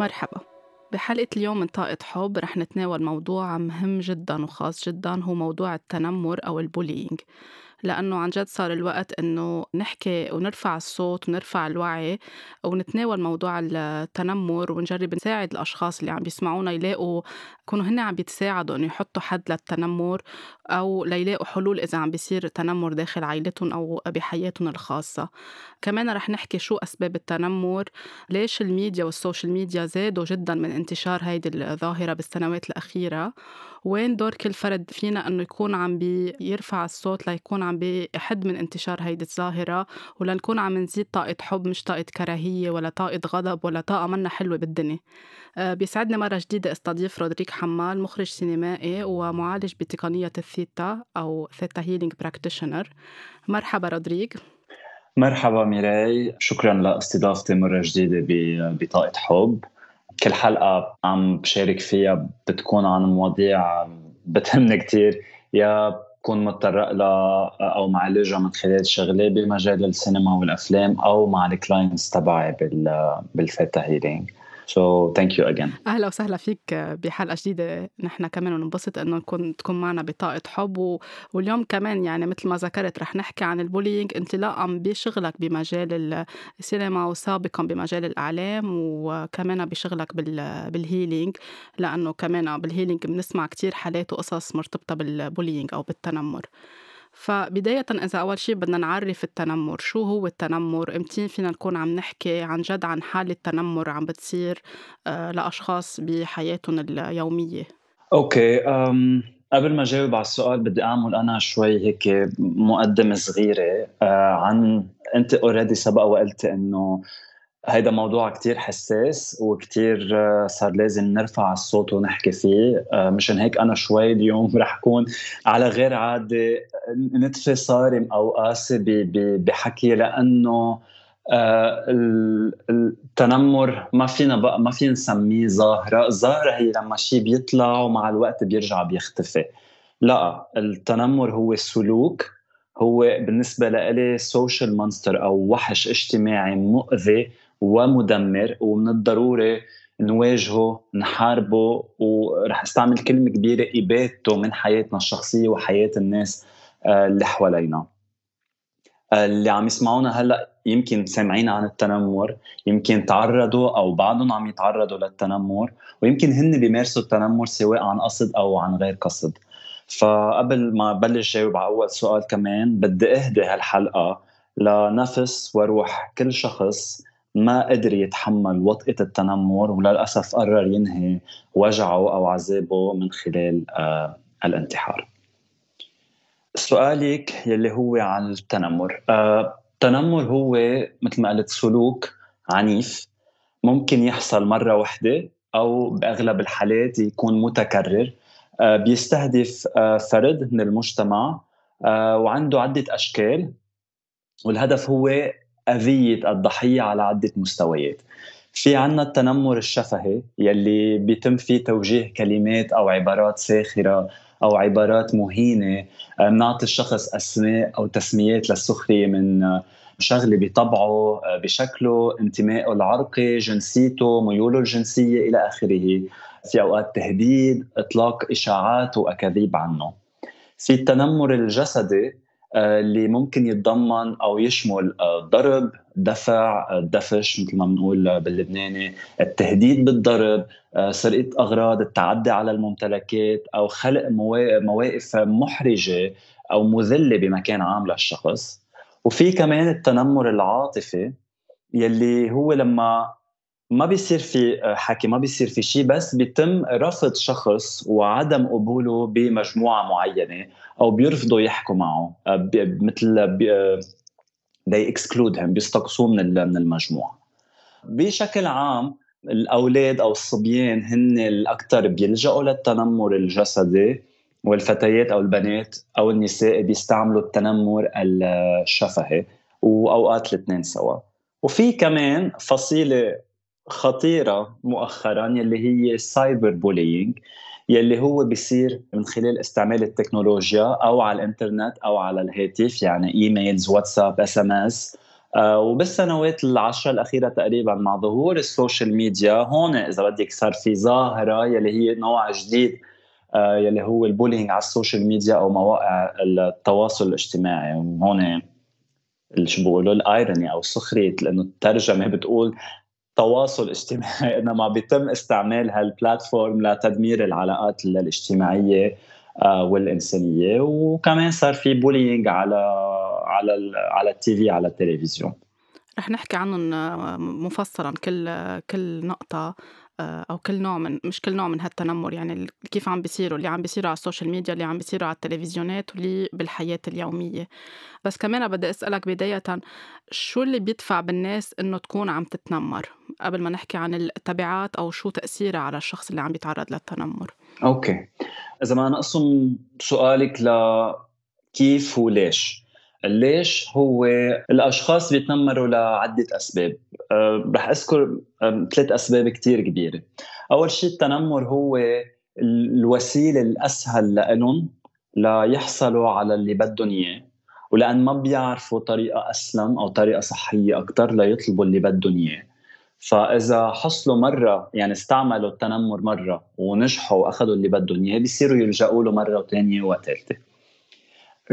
مرحبا. بحلقة اليوم من طاقة حب رح نتناول موضوع مهم جدا وخاص جدا هو موضوع التنمر أو البولينج. لأنه عن جد صار الوقت إنه نحكي ونرفع الصوت ونرفع الوعي ونتناول موضوع التنمر ونجرب نساعد الأشخاص اللي عم بيسمعونا يلاقوا يكونوا هن عم بيتساعدوا إنه يحطوا حد للتنمر أو ليلاقوا حلول إذا عم بيصير تنمر داخل عائلتهم أو بحياتهم الخاصة. كمان رح نحكي شو أسباب التنمر ليش ال media وال social media زادوا جدا من انتشار هيدي الظاهرة بالسنوات الأخيرة. وين دور كل فرد فينا إنه يكون عم بيرفع الصوت ليكون عم بيحد من انتشار هيدي الظاهرة ولنكون عم نزيد طاقة حب مش طاقة كراهية ولا طاقة غضب ولا طاقة منا حلوة بالدنيا. آه، بيسعدني مرة جديدة أستضيف رودريك حمال مخرج سينمائي ومعالج بتقنية الثيتا أو Theta Healing practitioner. مرحبا رودريك. مرحبا ميراي. شكرا لأستضافتي مرة جديدة بطاقة حب. كل حلقة عم بشارك فيها بتكون عن مواضيع بتهمني كتير. يا بكون متطرق لها أو معالجها من خلال شغلي بمجال السينما والأفلام أو مع ال clients تبعي بال Theta Healing. So thank you again أهلا وسهلا فيك بحلقة جديدة. نحن كمان وننبسط إنه نكون تكون معنا بطاقة حب و... واليوم كمان يعني مثل ما ذكرت رح نحكي عن ال bullying انطلاقا بشغلك بمجال السينما وسابقا بمجال الإعلام وكمان بشغلك بال... بال healing لأنه كمان بال healing بنسمع كتير حالات وقصص مرتبطة بال bullying أو بالتنمر. فبداية إذا أول شيء بدنا نعرف التنمر شو هو التنمر؟ إمتين فينا نكون عم نحكي عن جد عن حالة تنمر عم بتصير آه، لأشخاص بحياتهم اليومية. Okay أم قبل ما جاوب على السؤال بدي أعمل أنا شوي هيك مقدمة صغيرة آه، عن أنت already سبق وقلت إنه هيدا موضوع كتير حساس وكتير آه، صار لازم نرفع الصوت ونحكي فيه. آه، مشان هيك أنا شوي اليوم رح كون على غير عادة نتفة صارم أو قاسي بحكي لأنه آه، التنمر ما فينا بقى ما فينا نسميه ظاهرة الظاهرة هي لما شيء بيطلع ومع الوقت بيرجع بيختفي. لا التنمر هو سلوك. هو بالنسبة لإلي social monster أو وحش اجتماعي مؤذي. ومدمر ومن الضروري نواجهه نحاربه ورح استعمل كلمة كبيرة إبادته من حياتنا الشخصية وحياة الناس آه، اللي حوالينا. آه، اللي عم يسمعونا هلأ يمكن سامعين عن التنمر يمكن تعرضوا أو بعضهم عم يتعرضوا للتنمر ويمكن هن بيمارسوا التنمر سواء عن قصد أو عن غير قصد. فقبل ما بلش جاوب على أول سؤال كمان بدي أهدي هالحلقة لنفس وروح كل شخص ما قدر يتحمل وطئة التنمر وللأسف قرر ينهي وجعه أو عذابه من خلال آه الانتحار. سؤالك يلي هو عن التنمر. آه التنمر هو مثل ما قلت سلوك عنيف ممكن يحصل مرة واحدة أو بأغلب الحالات يكون متكرر. آه بيستهدف فرد من المجتمع وعنده عدة أشكال. والهدف هو أذية الضحية على عدة مستويات. في عنا التنمر الشفهي يلي بيتم فيه توجيه كلمات أو عبارات ساخرة أو عبارات مهينة بنعطي الشخص أسماء أو تسميات للسخرية من شغلة بطبعه بشكله انتمائه العرقي جنسيته ميوله الجنسية إلى آخره. في أوقات تهديد إطلاق إشاعات وأكاذيب عنه. في التنمر الجسدي آه، اللي ممكن يتضمن أو يشمل آه، ضرب دفع آه، دفش مثل ما بنقول باللبناني التهديد بالضرب سرقة أغراض التعدي على الممتلكات أو خلق مواقف محرجة أو مذلة بمكان عام للشخص. وفي كمان التنمر العاطفي يلي هو لما ما بيصير في حكي ما بيصير في شيء بس بيتم رفض شخص وعدم قبوله بمجموعة معينة أو بيرفضوا يحكوا معه آه، مثل they exclude him بيستقصوه من من المجموعة. بشكل عام الأولاد أو الصبيان هن الأكثر بيلجأوا للتنمر الجسدي والفتيات أو البنات أو النساء بيستعملوا التنمر الشفهي وأوقات الاثنين سوا. وفي كمان فصيلة خطيرة مؤخرا يلي هي ال cyber bullying يلي هو بيصير من خلال استعمال التكنولوجيا أو على الإنترنت أو على الهاتف يعني emails واتساب SMS. آه، وبالسنوات العشرة الأخيرة تقريبا مع ظهور ال social media هون إذا بدك صار في ظاهرة يلي هي نوع جديد آه، يلي هو ال bullying على ال social media أو مواقع التواصل الاجتماعي. هون شو بيقولوا ال irony أو السخرية لأنه الترجمة بتقول تواصل اجتماعي إنما بيتم استعمال هال platform لتدمير العلاقات الاجتماعية آه، والإنسانية. وكمان صار في bullying على على على التي في على التلفزيون. رح نحكي عنهم آه، مفصلا كل كل نقطة. آه، أو كل نوع من مش كل نوع من هالتنمر يعني كيف عم بيصيروا اللي عم بيصيروا على ال social media اللي عم بيصيروا على التلفزيونات واللي بالحياة اليومية. بس كمان بدي أسألك بداية شو اللي بيدفع بالناس إنه تكون عم تتنمر؟ قبل ما نحكي عن التبعات أو شو تأثيرها على الشخص اللي عم بيتعرض للتنمر. Okay. إذا ما نقسم سؤالك ل كيف وليش؟ ليش هو الأشخاص بيتنمروا لعدة أسباب؟ أه رح أذكر ثلاث أسباب كثير كبيرة. أول شيء التنمر هو الوسيلة الأسهل لهم ليحصلوا على اللي بدهم إياه ولأن ما بيعرفوا طريقة أسلم أو طريقة صحية أكثر ليطلبوا اللي بدهم إياه. فإذا حصلوا مرة يعني استعملوا التنمر مرة ونجحوا وأخذوا اللي بدهم إياه بيصيروا يلجأوا له مرة وثانية وثالثة.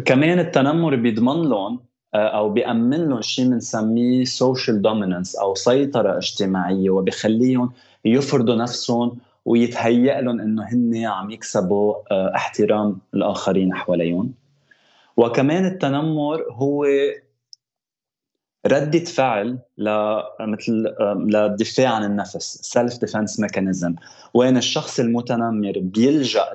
كمان التنمر بيضمن لهم آه، أو بيأمن لهم شيء بنسميه social dominance أو سيطرة اجتماعية وبخليهم يفرضوا نفسهم ويتهيأ لهم إنه هن عم يكسبوا آه، احترام الآخرين حواليهم. وكمان التنمر هو ردة فعل ل مثل للدفاع عن النفس self defense mechanism وين الشخص المتنمر بيلجأ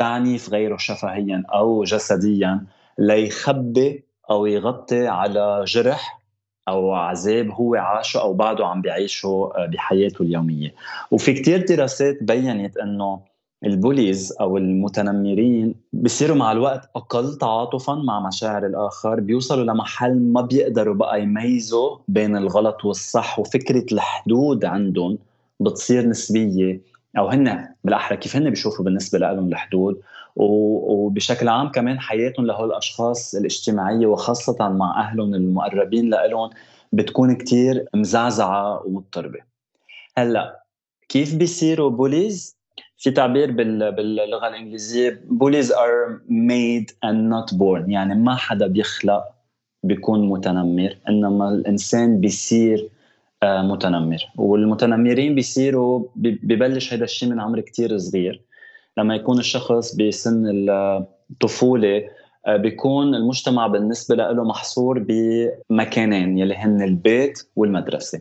تعنيف غيره شفهيا أو جسديا ليخبي أو يغطي على جرح أو عذاب هو عاشه أو بعده عم بيعيشه آه، بحياته اليومية. وفي كتير دراسات بينت إنه البوليز أو المتنمرين بصيروا مع الوقت أقل تعاطفا مع مشاعر الآخر بيوصلوا لمحل ما بيقدروا بقى يميزوا بين الغلط والصح وفكرة الحدود عندهم بتصير نسبية أو هن بالأحرى كيف هن بيشوفوا بالنسبة لهم الحدود؟ وبشكل عام كمان حياتهم لهول الاشخاص الاجتماعية وخاصة مع أهلهم المقربين لهم بتكون كتير مزعزعة ومضطربة. هلأ كيف بيصيروا bullies؟ في تعبير باللغة الإنجليزية bullies are made and not born يعني ما حدا بيخلق بيكون متنمر إنما الإنسان بيصير متنمر. والمتنمرين بيصيروا ببلش هذا الشيء من عمر كتير صغير. لما يكون الشخص بسن الطفولة آه، بيكون المجتمع بالنسبة له محصور بمكانين يلي هن البيت والمدرسة.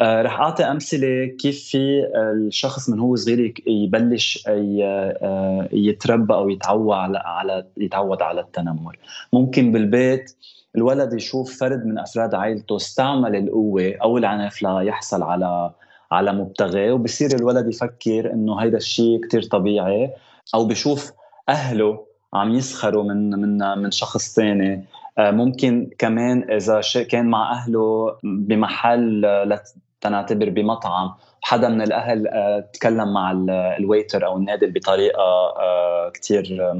آه، رح أعطي أمثلة كيف في الشخص من هو صغير يبلش يتربى أو يتعود على يتعود على التنمر. ممكن بالبيت الولد يشوف فرد من أفراد عائلته استعمل القوة أو العنف ليحصل على على مبتغاه وبصير الولد يفكر إنه هيدا الشيء كتير طبيعي أو بشوف أهله عم يسخروا من من من شخص ثاني آه، ممكن كمان إذا كان مع أهله بمحل تنعتبر بمطعم حدا من الأهل آه، تكلم مع الويتر أو النادل بطريقة آه، كثير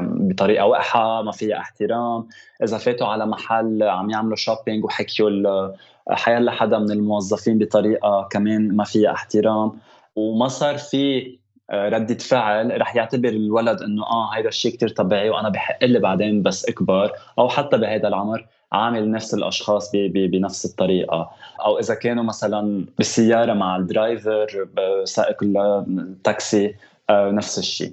بطريقة وقحة ما فيها احترام. إذا فاتوا على محل عم يعملوا shopping وحكيوا حيلا حدا من الموظفين بطريقة كمان ما فيها احترام. وما صار في آه، ردة فعل رح يعتبر الولد إنه آه هيدا الشيء كتير طبيعي وأنا بيحق لي بعدين بس أكبر. أو حتى بهذا العمر عامل نفس الأشخاص بي بي بنفس الطريقة. أو إذا كانوا مثلا بالسيارة مع ال driver سائق التاكسي آه، نفس الشيء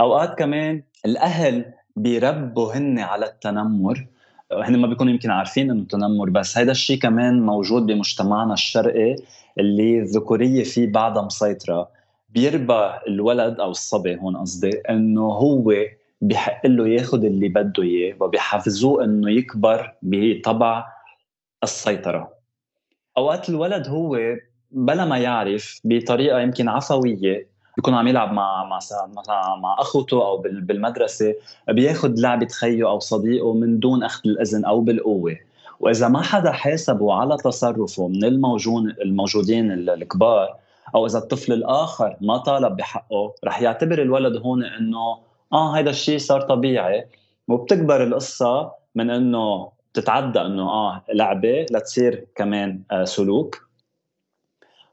أوقات كمان الأهل بيربوا هن على التنمر. هن ما بيكونوا يمكن عارفين إنه التنمر بس هذا الشيء كمان موجود بمجتمعنا الشرقي اللي الذكوريه فيه بعدها مسيطرة. بيربى الولد أو الصبي هون قصدي إنه هو بحق له ياخذ اللي بده إياه وبيحفزوه إنه يكبر بطبع السيطرة. أوقات الولد هو بلا ما يعرف بطريقة يمكن عفوية بيكون عم يلعب مع مع مع أخوته أو بالمدرسة بياخذ لعبة خيه أو صديقه من دون أخذ الأذن أو بالقوة. وإذا ما حدا حاسبه على تصرفه من الموجود الموجودين الكبار أو إذا الطفل الآخر ما طالب بحقه رح يعتبر الولد هون إنه آه هذا الشيء صار طبيعي. وبتكبر القصة من إنه تتعدى إنه آه لعبة لتصير كمان آه سلوك.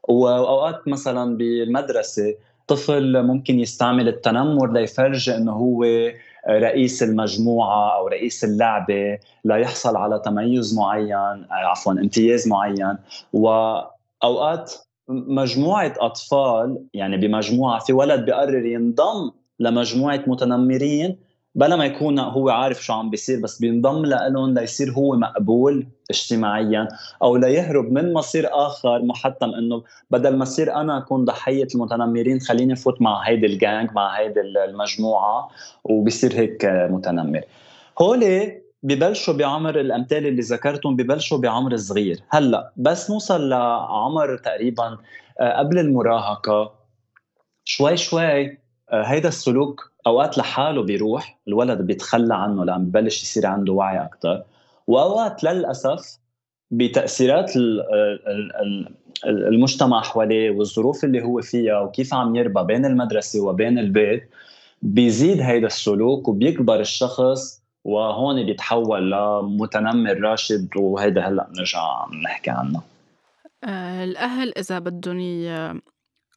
وأوقات مثلا بالمدرسة طفل ممكن يستعمل التنمر ليفرجي إنه هو رئيس المجموعة أو رئيس اللعبة ليحصل على تميز معين عفوا امتياز معين. وأوقات مجموعة أطفال يعني بمجموعة في ولد بيقرر ينضم لمجموعة متنمرين بلا ما يكون هو عارف شو عم بيصير بس بينضم لهم ليصير هو مقبول اجتماعيا أو ليهرب من مصير آخر محتم إنه بدل ما اصير أنا أكون ضحية المتنمرين خليني فوت مع هيدي الجانج مع هيدي المجموعة وبصير هيك متنمر. هولي ببلشوا بعمر الأمثال اللي ذكرتهم ببلشوا بعمر صغير. هلأ بس نوصل لعمر تقريبا آه، قبل المراهقة. شوي شوي هيدا السلوك أوقات لحاله بيروح الولد بيتخلى عنه لما ببلش يصير عنده وعي أكثر وأوقات للأسف بتأثيرات المجتمع حواليه والظروف اللي هو فيها وكيف عم يربى بين المدرسة وبين البيت بيزيد هيدا السلوك وبيكبر الشخص وهون بيتحول لمتنمر راشد وهيدا هلأ بنرجع نحكي عنه. آه، الأهل إذا بدهم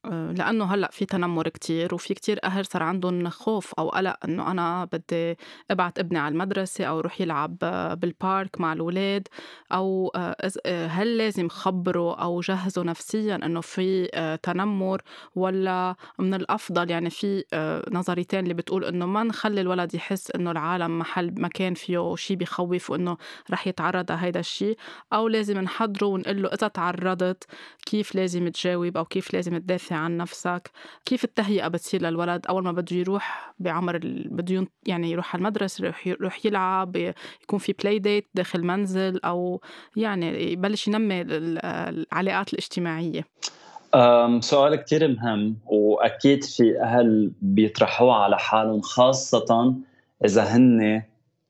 آه، لأنه هلأ في تنمر كتير وفي كتير أهل صار عندهم خوف أو قلق إنه أنا بدي أبعت ابني على المدرسة أو يروح يلعب بالبارك مع الأولاد أو آه، آه، هل لازم خبره أو جهزه نفسيا إنه في تنمر ولا من الأفضل؟ يعني في نظريتين اللي بتقول إنه ما نخلي الولد يحس إنه العالم محل مكان فيه شيء بخوف وإنه رح يتعرض لهيدا الشيء أو لازم نحضره ونقول له إذا تعرضت كيف لازم تجاوب أو كيف لازم تدافع تدافع عن نفسك. كيف التهيئة بتصير للولد؟ أول ما بده يروح بعمر بده يعني يروح على المدرسة يروح, يروح يلعب يكون في بلاي ديت داخل منزل أو يعني يبلش ينمي العلاقات الاجتماعية. سؤال كتير مهم وأكيد في أهل بيطرحوه على حالهم خاصة إذا هن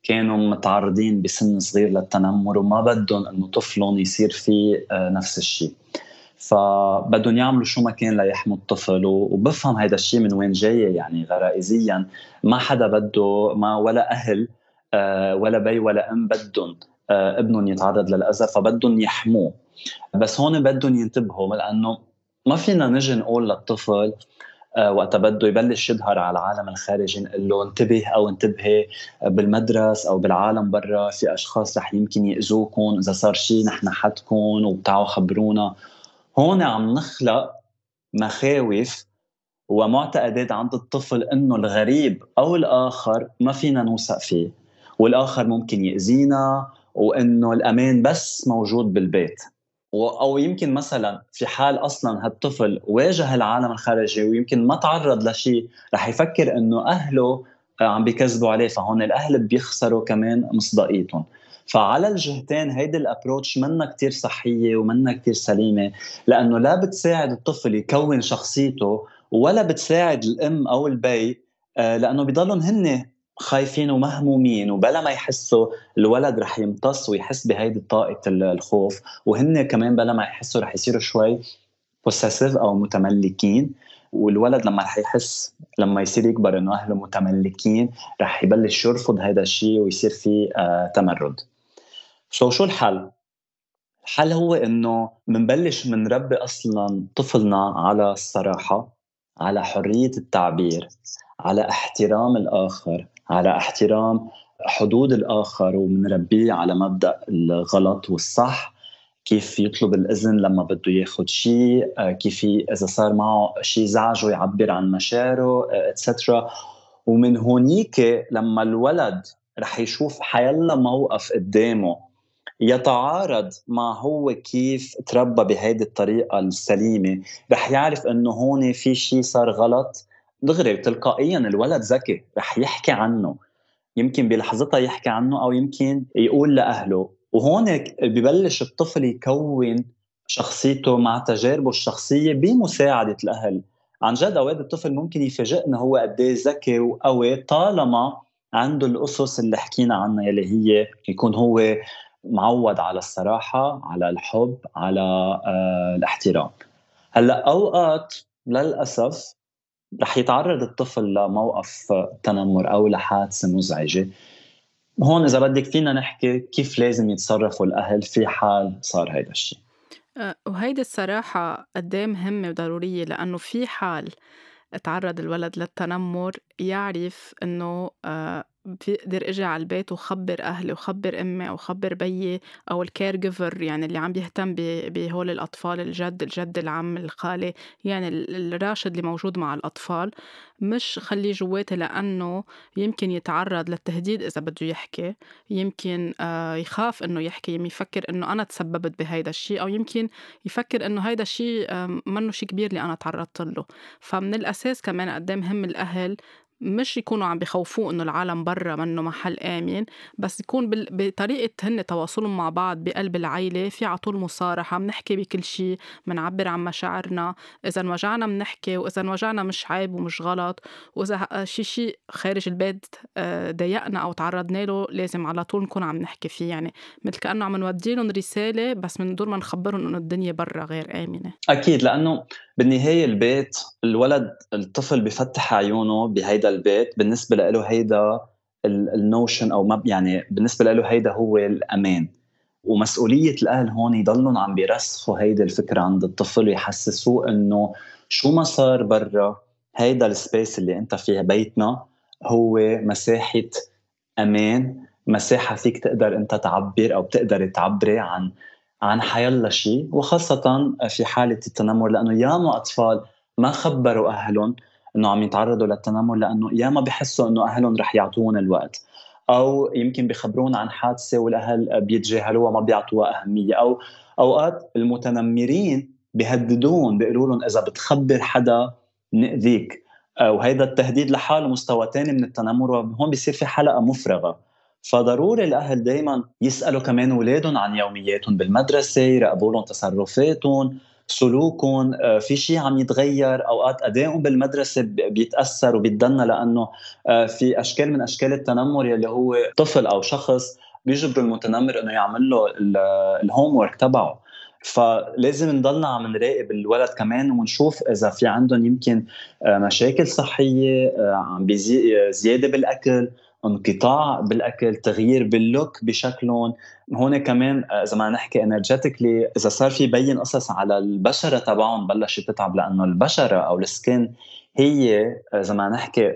كانوا متعرضين بسن صغير للتنمر وما بدهم إنه طفلهم يصير فيه آه، نفس الشيء. فبدهم يعملوا شو ما كان ليحموا الطفل وبفهم هذا الشيء من وين جاي يعني غرائزيا. ما حدا بده ما ولا أهل آه، ولا بي ولا أم بدهم آه، ابنهم يتعرض للأذى فبدهم يحموه. بس هون بدهم ينتبهوا لأنه ما فينا نجي نقول للطفل آه، وقت بده يبلش يظهر على العالم الخارجي نقول له انتبه أو انتبهي بالمدرسة أو بالعالم برا في أشخاص رح يمكن ياذوكم إذا صار شيء نحن حدكم وبتعوا خبرونا. هون عم نخلق مخاوف ومعتقدات عند الطفل إنه الغريب أو الآخر ما فينا نوثق فيه. والآخر ممكن يأذينا وإنه الأمان بس موجود بالبيت. أو يمكن مثلا في حال أصلا هالطفل واجه العالم الخارجي ويمكن ما تعرض لشيء رح يفكر إنه أهله عم بيكذبوا عليه فهون الأهل بيخسروا كمان مصداقيتهم. فعلى الجهتين هيدي ال approach منا كتير صحية ومنا كتير سليمة لأنه لا بتساعد الطفل يكون شخصيته ولا بتساعد الأم أو البي آه، لأنه بضلهم هن خايفين ومهمومين وبلا ما يحسوا الولد رح يمتص ويحس بهيدي طاقة الخوف وهن كمان بلا ما يحسوا رح يصيروا شوي possessive أو متملكين والولد لما رح يحس لما يصير يكبر إنه أهله متملكين رح يبلش يرفض هذا الشيء ويصير في آه تمرد. so شو الحل؟ الحل هو إنه بنبلش بنربي أصلا طفلنا على الصراحة على حرية التعبير على احترام الآخر على احترام حدود الآخر وبنربيه على مبدأ الغلط والصح كيف يطلب الإذن لما بده ياخذ شيء كيف إذا صار معه شيء زعجه يعبر عن مشاعره اتسترا ومن هونيك لما الولد رح يشوف حيلا موقف قدامه يتعارض مع هو كيف تربى بهيدي الطريقة السليمة. رح يعرف إنه هون في شيء صار غلط. دغري تلقائيا الولد ذكي رح يحكي عنه. يمكن بلحظتها يحكي عنه أو يمكن يقول لأهله. وهون ببلش الطفل يكون شخصيته مع تجاربه الشخصية بمساعدة الأهل. عن جد أوقات الطفل ممكن يفاجئنا هو قد إيه ذكي وقوي طالما عنده الأسس اللي حكينا عنها يلي هي يكون هو معود على الصراحة على الحب على آه الاحترام. هلأ أوقات للأسف رح يتعرض الطفل لموقف تنمر أو لحادثة مزعجة. هون إذا بدك فينا نحكي كيف لازم يتصرفوا الأهل في حال صار هيدا الشيء أه، وهيدي الصراحة قد إيه مهمة وضرورية لأنه في حال تعرّض الولد للتنمر يعرف إنه آه، بقدر إجي على البيت وخبّر أهلي وخبّر أمي أو خبّر بيي أو ال caregiver يعني اللي عم بيهتم بهول الأطفال الجد، الجد، العم، الخالة، يعني الراشد اللي موجود مع الأطفال، مش خلّيه جوّاتي لإنّه يمكن يتعرّض للتهديد إذا بدّو يحكي، يمكن آه، يخاف إنّه يحكي، يفكّر إنّه أنا تسبّبت بهيدا الشّي أو يمكن يفكّر إنّه هيدا الشّي منّو شي كبير اللي أنا تعرّضت له، فمن الأساس كمان قد إيه مهم الأهل مش يكونوا عم بخوفوه إنه العالم برا منه محل آمن بس يكون بطريقة هن تواصلهم مع بعض بقلب العيلة في عطول مصارحة بنحكي بكل شيء بنعبر عن مشاعرنا إذا انوجعنا بنحكي وإذا انوجعنا مش عيب ومش غلط وإذا شي شيء خارج البيت آه، ضايقنا أو تعرضنا له لازم على طول نكون عم نحكي فيه. يعني مثل كأنه عم نودي لهم رسالة بس من دون ما نخبرهم إنه الدنيا برا غير آمنة. أكيد لأنه بالنهاية البيت الولد الطفل بفتح عيونه بهيدا البيت بالنسبة له هيدا ال notion أو ما يعني بالنسبة له هيدا هو الأمان. ومسؤولية الأهل هون يضلون عم بيرسخوا هيدي الفكرة عند الطفل ويحسسوه إنه شو ما صار برا هيدا ال space اللي أنت فيها بيتنا هو مساحة أمان مساحة فيك تقدر أنت تعبر أو بتقدري تعبري عن عن حيلا شيء وخاصة في حالة التنمر لأنه ياما أطفال ما خبروا أهلهم إنه عم يتعرضوا للتنمر لأنه ياما بحسوا إنه أهلهم رح يعطوهم الوقت. أو يمكن بخبرون عن حادثة والأهل بيتجاهلوها ما بيعطوها أهمية. أو أوقات المتنمرين بيهددون بيقولوا لهم إذا بتخبر حدا نأذيك. وهيدا التهديد لحاله مستوى ثاني من التنمر وهون بيصير في حلقة مفرغة. فضروري الأهل دائما يسألوا كمان اولادهم عن يومياتهم بالمدرسة يراقبوا لهم تصرفاتهم سلوكهم آه، في شيء عم يتغير أوقات أدائهم بالمدرسة بيتاثر وبيتدنى لأنه آه، في أشكال من أشكال التنمر يلي هو طفل أو شخص بيجبر المتنمر إنه يعمل له الهوم ورك تبعه. فلازم نضلنا عم نراقب الولد كمان ونشوف إذا في عندهم يمكن آه، مشاكل صحية عم زيادة بالأكل انقطاع بالأكل تغيير باللوك بشكلهم. هون كمان آه، إذا ما نحكي energetically إذا صار في بين قصص على البشرة تبعهم بلشت تتعب لأنه البشرة أو ال skin هي آه، إذا ما نحكي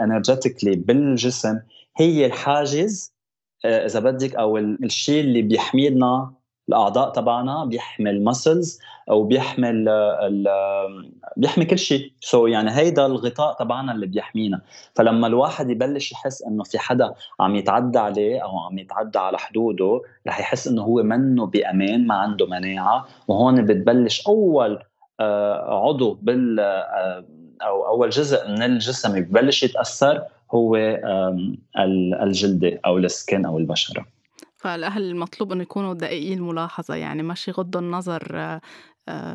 energetically آه، بالجسم هي الحاجز إذا بدك أو الشيء اللي بيحمينا الأعضاء تبعنا بيحمي ال muscles أو بيحمي ال بيحمي كل شيء. so so يعني هيدا الغطاء تبعنا اللي بيحمينا. فلما الواحد يبلش يحس إنه في حدا عم يتعدى عليه أو عم يتعدى على حدوده رح يحس إنه هو منه بأمان ما عنده مناعه وهون بتبلش أول آه، عضو بال آه، أو أول جزء من الجسم ببلش يتأثر هو الجلدة أو السكن أو البشرة. فالأهل المطلوب إنه يكونوا دقيقين الملاحظة يعني مش يغضوا النظر آه،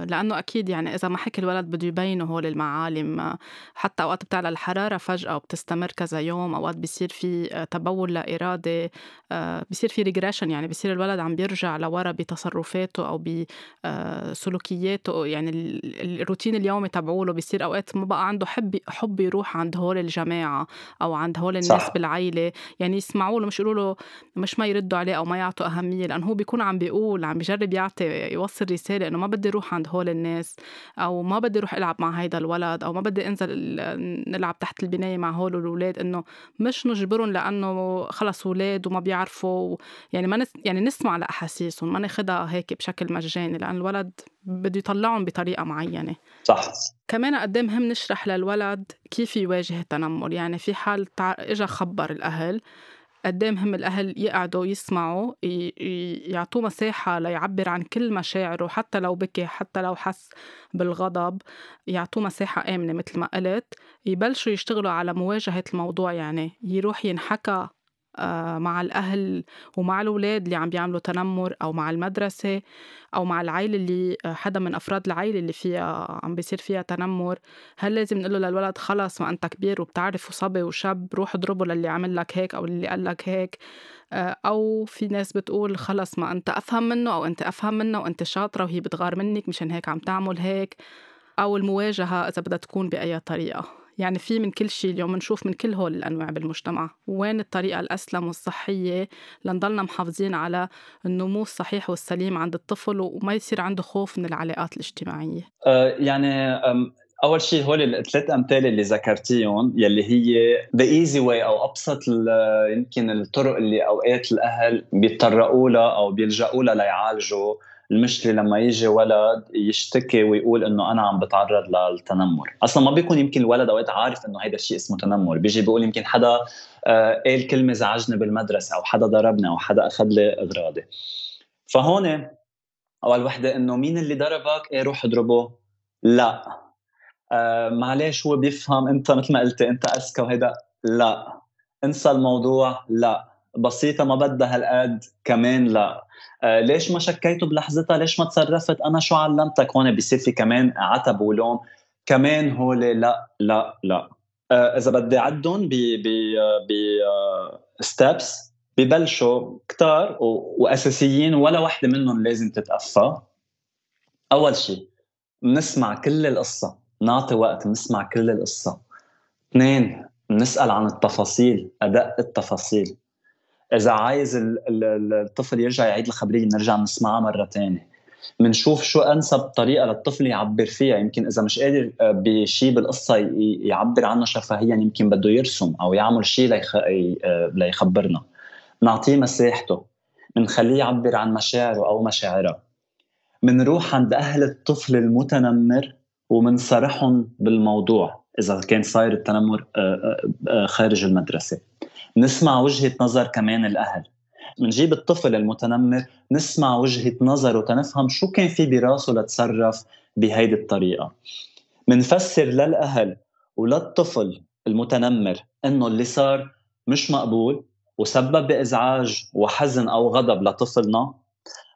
لأنه أكيد يعني إذا ما حكي الولد بده يبينوا هول المعالم آه، حتى أوقات بتعلى الحرارة فجأة وبتستمر كذا يوم أوقات بيصير في آه، تبول لا إرادي بيصير في regression يعني بيصير الولد عم بيرجع لورا بتصرفاته أو بسلوكياته يعني الروتين اليومي تبعوله بيصير أوقات ما بقى عنده حب حب يروح عند هول الجماعة أو عند هول الناس صح. بالعيلة يعني يسمعوا له مش يقولوا له مش ما يردوا عليه أو ما يعطوا أهمية لأنه هو بيكون عم بيقول عم بيجرب يعطي يوصل رسالة إنه ما بدي أروح عند هول الناس أو ما بدي أروح ألعب مع هيدا الولد أو ما بدي أنزل نلعب تحت البناية مع هول الأولاد إنه مش نجبرهم لأنه خلص أولاد وما بيعرفوا يعني ما نس يعني نسمع لأحاسيسهم ما ناخدها هيك بشكل مجاني لأن الولد بده يطلعهم بطريقة معينة. صح. كمان قد مهم نشرح للولد كيف يواجه التنمر يعني في حال اجى خبر الأهل قد إيه مهم الأهل يقعدوا يسمعوا يعطوه مساحة ليعبر عن كل مشاعره حتى لو بكي حتى لو حس بالغضب يعطوه مساحة آمنة مثل ما قلت يبلشوا يشتغلوا على مواجهة الموضوع يعني يروح ينحكى مع الأهل ومع الأولاد اللي عم بيعملوا تنمر أو مع المدرسة أو مع العيلة اللي آه، حدا من أفراد العيلة اللي فيها عم بيصير فيها تنمر. هل لازم نقول له للولد خلص ما أنت كبير وبتعرف وصبي وشاب روح اضربه للي عمل لك هيك أو اللي قال لك هيك. آه، أو في ناس بتقول خلص ما أنت أفهم منه أو أنت أفهم منه وأنت شاطرة وهي بتغار منك مشان هيك عم تعمل هيك. أو المواجهة إذا بدها تكون بأي طريقة. يعني في من كل شيء اليوم نشوف من كل هول الأنواع بالمجتمع. وين الطريقة الأسلم والصحية؟ لنضلنا محافظين على النمو الصحيح والسليم عند الطفل وما يصير عنده خوف من العلاقات الاجتماعية. أه يعني أول شيء هول الثلاث أمثلة اللي ذكرتيهم يلي هي the easy way أو أبسط يمكن الطرق اللي أوقات الأهل بيتطرقوا لها أو بيلجأوا لها ليعالجوا المشكلة لما يجي ولد يشتكي ويقول إنه أنا عم بتعرض للتنمر. أصلا ما بيكون يمكن الولد أوقات عارف إنه هيدا الشيء اسمه تنمر. بيجي بيقول يمكن حدا آه، قال كلمة زعجني بالمدرسة أو حدا ضربني أو حدا أخذ لي أغراضي. فهون أول وحدة إنه مين اللي ضربك؟ إيه روح اضربه. لا. آه معلش هو بيفهم. أنت مثل ما قلتي أنت أذكى وهيدا. لا. انسى الموضوع. لا. بسيطة ما بدها هالقد كمان لا. آه ليش ما شكيته بلحظتها؟ ليش ما تصرفت؟ أنا شو علمتك؟ هون بيصير في كمان عتب ولوم. كمان هول لا لا لا. آه إذا بدي عدهم ب ب ب ستيبس ببلشوا كتار وأساسيين ولا وحدة منهم لازم تتقفى أول شيء بنسمع كل القصة. نعطي وقت نسمع كل القصة. اثنين نسال عن التفاصيل أدق التفاصيل. إذا عايز الطفل يرجع يعيد الخبرية نرجع نسمعها مرة ثانية بنشوف شو أنسب طريقة للطفل يعبر فيها. يمكن إذا مش قادر آه، بشيء بالقصة يعبر عنها شفهيا يمكن بده يرسم أو يعمل شيء. آه، ليخبرنا. نعطيه مساحته. بنخليه يعبر عن مشاعره أو مشاعرها. بنروح عند أهل الطفل المتنمر ومنصرحهم بالموضوع إذا كان صاير التنمر آه، خارج المدرسة. نسمع وجهة نظر كمان الأهل. بنجيب الطفل المتنمر نسمع وجهة نظره تنفهم شو كان في براسه لتصرف بهيدي الطريقة. منفسر للأهل وللطفل المتنمر إنه اللي صار مش مقبول وسبب بازعاج وحزن أو غضب لطفلنا.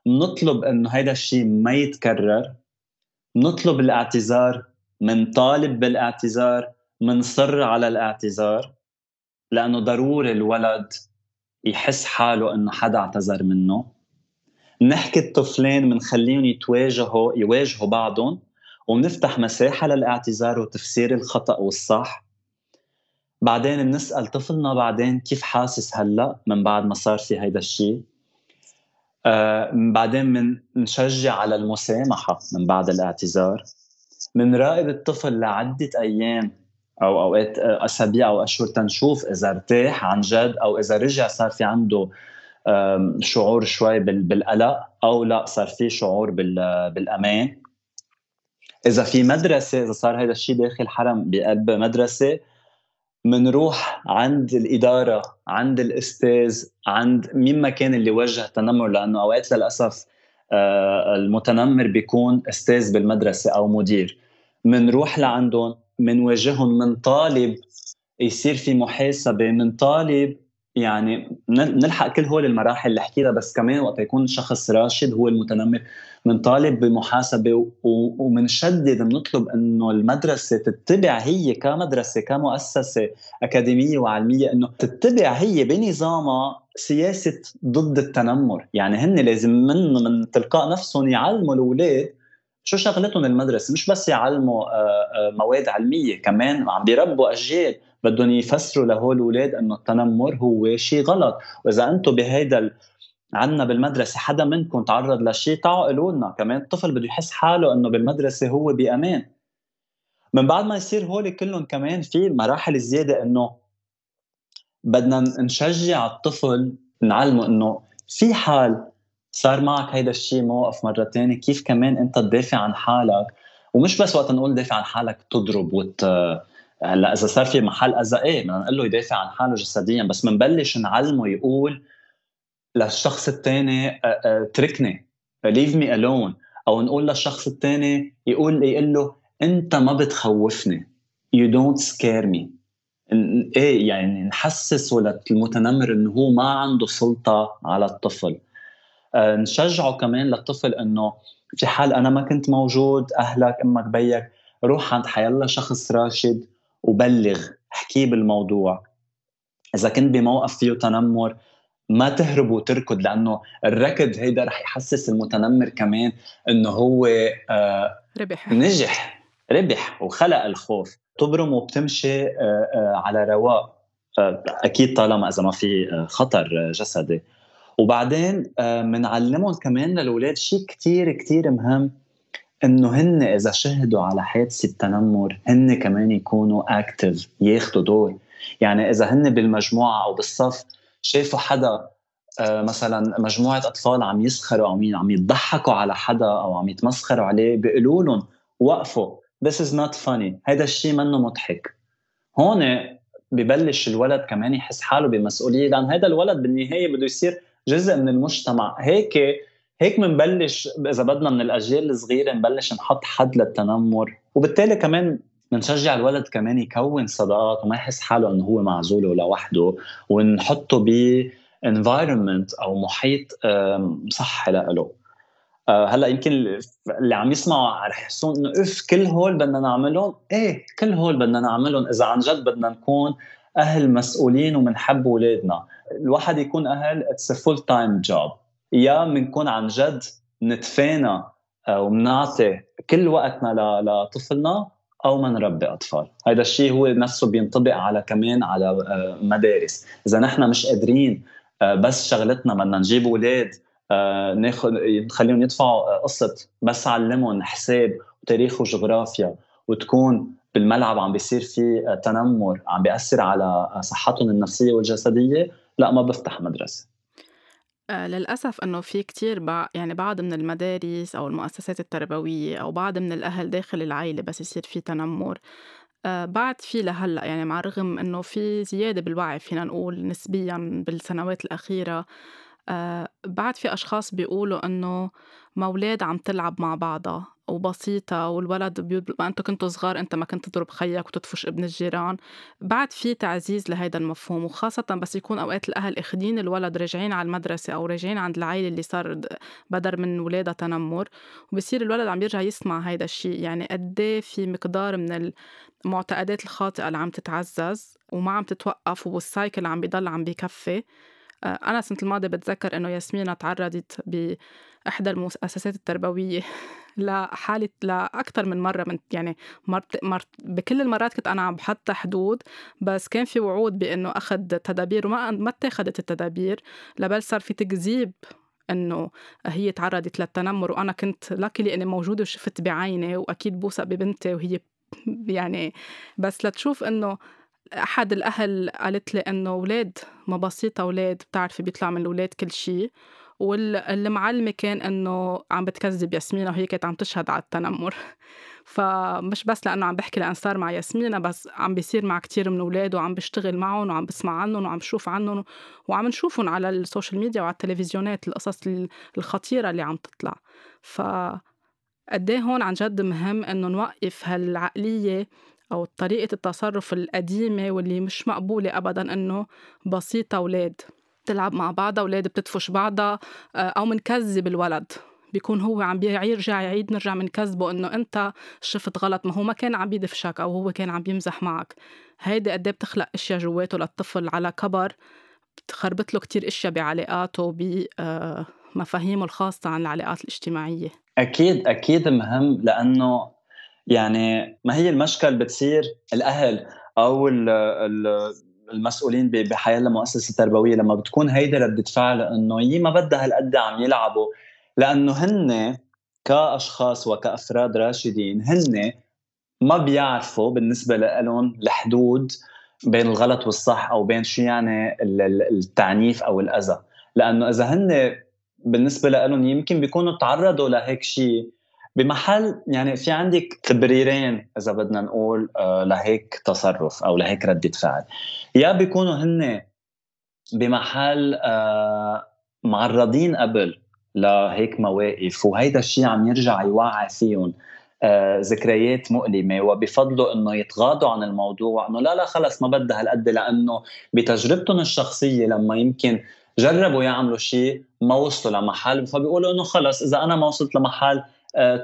نطلب إنه هيدا الشيء ما يتكرر. نطلب الاعتذار منطالب بالاعتذار منصر على الاعتذار. لأنه ضروري الولد يحس حاله إنه حدا اعتذر منه. نحكي الطفلين بنخليهم يتواجهوا يواجهوا بعضهم وبنفتح مساحة للاعتذار وتفسير الخطأ والصح. بعدين بنسأل طفلنا بعدين كيف حاسس هلأ من بعد ما صار في هيدا الشيء آه بعدين بنشجع على المسامحة من بعد الاعتذار. بنراقب الطفل لعدة أيام أو أوقات أسابيع أو أشهر تنشوف إذا ارتاح عن جد أو إذا رجع صار في عنده شعور شوي بالقلق أو لا صار في شعور بالأمان. إذا في مدرسة إذا صار هذا الشيء داخل حرم بقلب مدرسة منروح عند الإدارة عند الأستاذ عند مين ما كان اللي وجه تنمر لأنه أوقات للأسف آه، المتنمر بيكون أستاذ بالمدرسة أو مدير. منروح لعندهم منواجههم من طالب يصير في محاسبة من طالب يعني نلحق كل هول المراحل اللي حكيتها بس كمان وقت يكون شخص راشد هو المتنمر. بنطالب بمحاسبة ومنشدد بنطلب إنه المدرسة تتبع هي كمدرسة كمؤسسة أكاديمية وعلمية إنه تتبع هي بنظامها سياسة ضد التنمر، يعني هن لازم من من تلقاء نفسهم يعلموا الأولاد شو شغلتهم المدرسة؟ مش بس يعلموا آه، آه، مواد علمية كمان عم بيربوا أجيال بدهم يفسروا لهول الأولاد إنه التنمر هو شيء غلط. وإذا أنتم بهيدا عندنا بالمدرسة حدا منكم تعرض لشيء تعالوا قولوا لنا. كمان الطفل بده يحس حاله إنه بالمدرسة هو بأمان. من بعد ما يصير هول كلهم كمان في مراحل زيادة إنه بدنا نشجع الطفل نعلمه إنه في حال صار معك هيدا الشيء موقف مرة تانية كيف كمان انت تدافع عن حالك؟ ومش بس وقت نقول دافع عن حالك تضرب وت هلأ إذا صار في محل أذى إيه بدنا نقول له يدافع عن حاله جسديا بس بنبلش نعلمه يقول للشخص الثاني اتركني leave me alone أو نقول للشخص الثاني يقول يقول له أنت ما بتخوفني. you don't scare me إيه يعني نحسس ولد المتنمر إنه هو ما عنده سلطة على الطفل. آه، نشجعه كمان للطفل إنه في حال أنا ما كنت موجود أهلك أمك بيك روح عند حيلا شخص راشد وبلغ احكيه بالموضوع. إذا كنت بموقف فيه تنمر ما تهرب وتركض لأنه الركض هيدا رح يحسس المتنمر كمان إنه هو آه ربح. نجح ربح وخلق الخوف. تبرم وبتمشي آه، آه، على رواق. أكيد طالما إذا ما في خطر جسدي. وبعدين بنعلمهم كمان للاولاد شيء كتير كتير مهم إنه هن إذا شهدوا على حادثه تنمر هن كمان يكونوا اكتف ياخذوا دور. يعني إذا هن بالمجموعة أو بالصف شافوا حدا آه، مثلا مجموعة أطفال عم يسخروا أو عم يضحكوا على حدا أو عم يتمسخروا عليه بيقولوا لهم وقفوا this is not funny هذا الشيء منه مضحك. هون ببلش الولد كمان يحس حاله بمسؤولية لأن هذا الولد بالنهاية بده يصير جزء من المجتمع. هيك هيك بنبلش إذا بدنا من الأجيال الصغيرة نبلش نحط حد للتنمر. وبالتالي كمان بنشجع الولد كمان يكون صداقات وما يحس حاله إنه هو معزول ولوحده ونحطه ب environment أو محيط صحي له آه، هلأ يمكن اللي عم يسمعوا رح يحسون إنه اف كل هول بدنا نعملهم؟ إيه كل هول بدنا نعملهم. إذا عن جد بدنا نكون أهل مسؤولين وبنحب اولادنا الواحد يكون أهل it's full time job يا بنكون عن جد نتفانى آه، وبنعطي كل وقتنا لطفلنا أو ما نربي أطفال. هذا الشيء هو نفسه بينطبق على كمان على آه، مدارس. إذا نحن مش قادرين آه، بس شغلتنا بدنا نجيب أولاد ناخذ نخليهم يدفعوا قسط بس علمهم حساب وتاريخ وجغرافيا وتكون بالملعب عم بيصير في تنمر عم بيأثر على صحتهم النفسية والجسدية. لا ما بفتح مدرسة. آه، للأسف إنه في كتير بع... يعني بعض من المدارس أو المؤسسات التربوية أو بعض من الأهل داخل العائلة بس يصير في تنمر. آه، بعد في لهلأ يعني مع الرغم إنه في زيادة بالوعي فينا نقول نسبيا بالسنوات الأخيرة آه، بعد في أشخاص بيقولوا إنه مولاد عم تلعب مع بعضها. وبسيطة والولد ما أنتوا كنتوا صغار أنت ما كنت تضرب خيك وتطفش ابن الجيران. بعد في تعزيز لهيدا المفهوم وخاصة بس يكون أوقات الأهل أخدين الولد راجعين على المدرسة أو راجعين عند العائلة اللي صار بدر من ولادها تنمر وبصير الولد عم يرجع يسمع هيدا الشيء يعني قد إيه في مقدار من المعتقدات الخاطئة اللي عم تتعزز وما عم تتوقف والسايكل عم بيضل عم بيكفي. أنا السنة الماضية بتذكر إنه ياسمينة تعرضت بإحدى المؤسسات التربوية لحالة لأكثر من مرة من يعني مرت مرت بكل المرات كنت أنا عم بحط حدود بس كان في وعود بإنه أخذ تدابير وما ما اتخذت التدابير لبل صار في تكذيب إنه هي تعرضت للتنمر وأنا كنت لاكي لاني موجودة وشفت بعيني وأكيد بوثق ببنتي وهي يعني بس لتشوف إنه أحد الأهل قالت لي إنه أولاد ما بسيطة أولاد بتعرفي بيطلع من الأولاد كل شيء والمعلمة كان إنه عم بتكذب ياسمينة وهي كانت عم تشهد على التنمر. فمش بس لأنه عم بحكي لأن صار مع ياسمينة بس عم بيصير مع كتير من أولاد وعم بشتغل معهم وعم بسمع عنهم وعم بشوف عنهم وعم نشوفهم على ال social media وعلى التلفزيونات القصص الخطيرة اللي عم تطلع. ف قد إيه هون عن جد مهم إنه نوقف هالعقلية أو طريقة التصرف القديمة واللي مش مقبولة أبدا إنه بسيطة أولاد. بتلعب مع بعضها أولاد بتدفش بعضها آه، أو منكذب الولد. بيكون هو عم بيرجع يعيد نرجع منكذبه إنه أنت شفت غلط ما هو ما كان عم يدفشك أو هو كان عم بيمزح معك. هيدي قد إيه بتخلق أشياء جواته للطفل على كبر بتخربط له كتير أشياء بعلاقاته بمفاهيمه آه، الخاصة عن العلاقات الاجتماعية. أكيد أكيد مهم لأنه يعني ما هي المشكل بتصير الأهل أو ال ال المسؤولين بحياة المؤسسة التربوية لما بتكون هيدي ردة فعل إنه يي ما بدها هالقد عم يلعبوا لأنه هن كأشخاص وكأفراد راشدين هن ما بيعرفوا بالنسبة لهم الحدود بين الغلط والصح أو بين شو يعني التعنيف أو الأذى. لأنه إذا هن بالنسبة لهم يمكن بيكونوا تعرضوا لهيك شيء بمحل يعني في عندك تبريرين إذا بدنا نقول آه، لهيك تصرف أو لهيك ردة فعل. يا بيكونوا هن بمحل آه، معرضين قبل لهيك مواقف وهيدا الشيء عم يرجع يوعي فيهم آه، ذكريات مؤلمة وبفضلوا انه يتغاضوا عن الموضوع انه لا لا خلص ما بدها هالقد لأنه بتجربتهم الشخصية لما يمكن جربوا يعملوا شيء ما وصلوا لمحل فبيقولوا انه خلص إذا أنا ما وصلت لمحل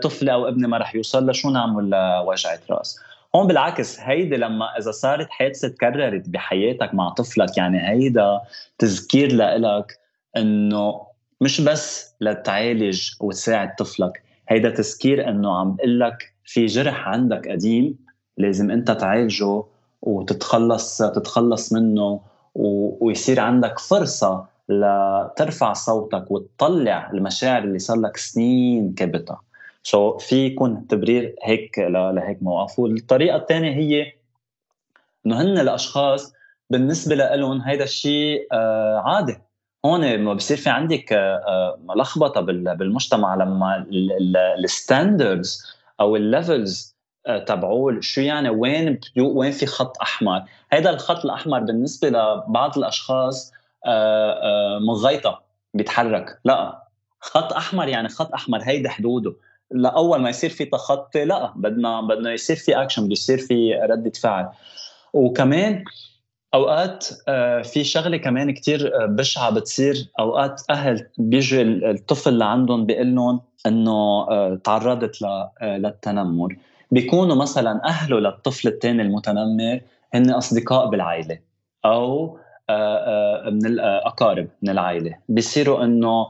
طفلي أو ابني ما رح يوصل لشو نعمل وجعه رأس؟ هون بالعكس هيدي لما إذا صارت حادثة تكررت بحياتك مع طفلك يعني هيدا تذكير لإلك إنه مش بس لتعالج وتساعد طفلك هيدا تذكير إنه عم بقول لك في جرح عندك قديم لازم أنت تعالجه وتتخلص تتخلص منه ويصير عندك فرصة لترفع صوتك وتطلع المشاعر اللي صار لك سنين كبتها. سو so في يكون تبرير هيك لهيك موقف والطريقة الثانية هي إنه هن الأشخاص بالنسبة لهم هيدا الشيء آه، عادي هون ما بصير في عندك آه، آه، لخبطه بالمجتمع لما ال standards أو ال levels تبعوه شو يعني وين وين في خط أحمر. هذا الخط الأحمر بالنسبة لبعض الأشخاص مغيطة بيتحرك. لا خط أحمر يعني خط أحمر هيدا حدوده. لأول ما يصير في تخطي لا بدنا بدنا يصير في اكشن بده يصير في رده فعل. وكمان أوقات آه، في شغلة كمان كتير آه، بشعة بتصير. أوقات أهل بيجي الطفل اللي عندهم بيقول لهم إنه آه، تعرضت للتنمر. بيكونوا مثلا أهله للطفل الثاني المتنمر هن أصدقاء بالعائلة أو من الاقارب من العائلة. بيصيروا إنه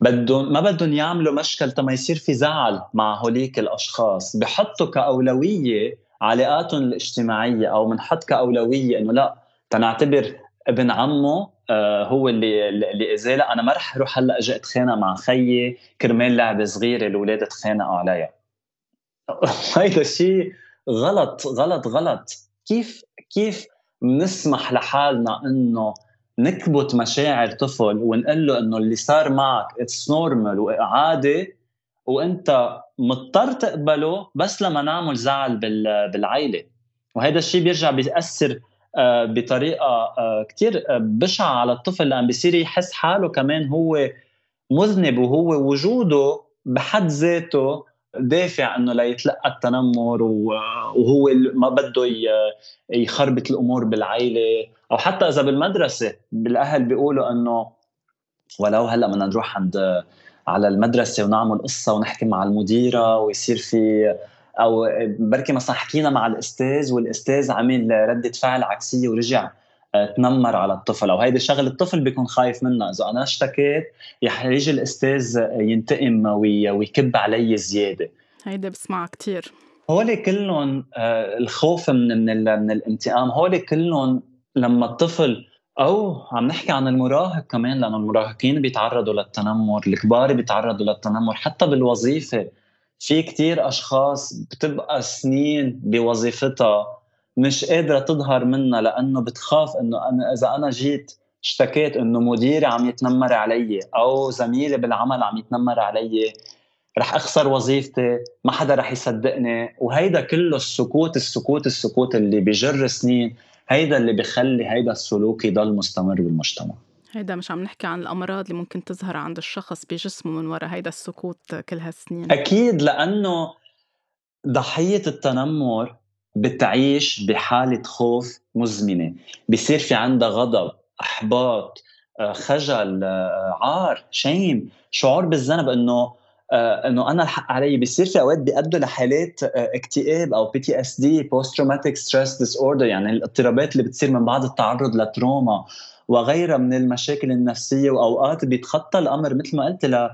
بدهم ما بدهم يعملوا مشكل تما يصير في زعل مع هوليك الأشخاص. بحطوا كأولوية علاقاتهم الاجتماعية أو بنحط كأولوية إنه لا تنعتبر ابن عمه آه هو اللي اللي اذاه لا أنا ما رح أروح هلأ أجي أتخانق مع خيي كرمال لعبة صغيرة الأولاد تخانقوا عليها هيدا الشيء غلط غلط غلط. كيف كيف بنسمح لحالنا إنه نكبت مشاعر طفل ونقول له إنه اللي صار معك it's normal وعادي وإنت مضطر تقبله بس لما نعمل زعل بالعائله وهذا الشيء بيرجع بيأثر آه، بطريقة آه، كثير آه، بشعة على الطفل لأن بصير يحس حاله كمان هو مذنب وهو وجوده بحد ذاته دافع إنه ليتلقى التنمر وهو ما بده يخربط الأمور بالعائله أو حتى إذا بالمدرسة بالأهل بيقولوا إنه ولو هلأ بدنا نروح عند على المدرسة ونعمل قصة ونحكي مع المديرة ويصير في أو بركي مثلا حكينا مع الأستاذ والأستاذ عمل ردة فعل عكسية ورجع تنمر على الطفل. أو هيدي شغله الطفل بيكون خايف منها. إذا أنا اشتكيت رح يجي الأستاذ ينتقم ويكب علي زيادة. هيدا بسمعها كثير هول كلهم آه، الخوف من من, من الانتقام. هول كلهم لما الطفل أو عم نحكي عن المراهق كمان لأنه المراهقين بيتعرضوا للتنمر الكبار بيتعرضوا للتنمر. حتى بالوظيفة في كتير أشخاص بتبقى سنين بوظيفتها مش قادرة تظهر منها لأنه بتخاف إنه أنا إذا أنا جيت اشتكيت إنه مديري عم يتنمر علي أو زميلي بالعمل عم يتنمر علي رح أخسر وظيفتي ما حدا رح يصدقني وهيدا كله السكوت السكوت السكوت اللي بجر سنين هيدا اللي بخلي هيدا السلوك يضل مستمر بالمجتمع. هيدا مش عم نحكي عن الأمراض اللي ممكن تظهر عند الشخص بجسمه من وراء هيدا السكوت كل هالسنين. أكيد لأنه ضحية التنمر بتعيش بحالة خوف مزمنة. بصير في عندها غضب إحباط آه، خجل آه، عار shame شعور بالذنب إنه آه، إنه أنا الحق علي. بيصير في أوقات بيأدوا لحالات آه، اكتئاب أو بي تي اس دي بوست تروماتيك ستريس ديس اوردر يعني الاضطرابات اللي بتصير من بعد التعرض ل trauma وغيرها من المشاكل النفسية. وأوقات بيتخطى الأمر مثل ما قلت ل...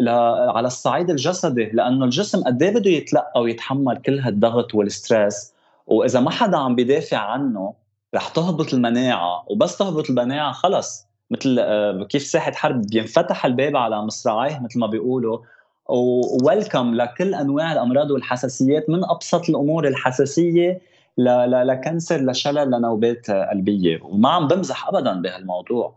ل... على الصعيد الجسدي لأنه الجسم قد إيه بده يتلقى ويتحمل كل هالضغط والستريس وإذا ما حدا عم بيدافع عنه رح تهبط المناعة. وبس تهبط المناعة خلص. مثل آه، كيف ساحة حرب بينفتح الباب على مصراعيه مثل ما بيقولوا. وويلكم لكل أنواع الأمراض والحساسيات من أبسط الأمور الحساسية لكنسر لشلل لنوبات قلبية. وما عم بمزح ابدا بهالموضوع.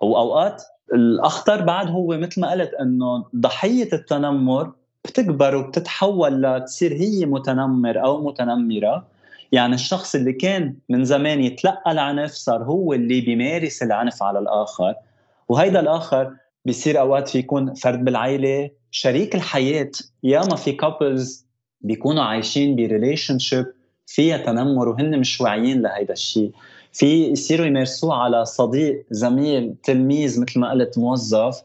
وأوقات الأخطر بعد هو مثل ما قلت إنه ضحية التنمر بتكبر وبتتحول لتصير هي متنمر أو متنمرة. يعني الشخص اللي كان من زمان يتلقى العنف صار هو اللي بيمارس العنف على الآخر. وهيدا الآخر بيصير أوقات في يكون فرد بالعائله شريك الحياة ياما في couples بيكونوا عايشين ب relationship فيها تنمر وهن مش واعيين لهيدا الشيء. في يصيروا يمارسوه على صديق زميل تلميذ مثل ما قلت موظف.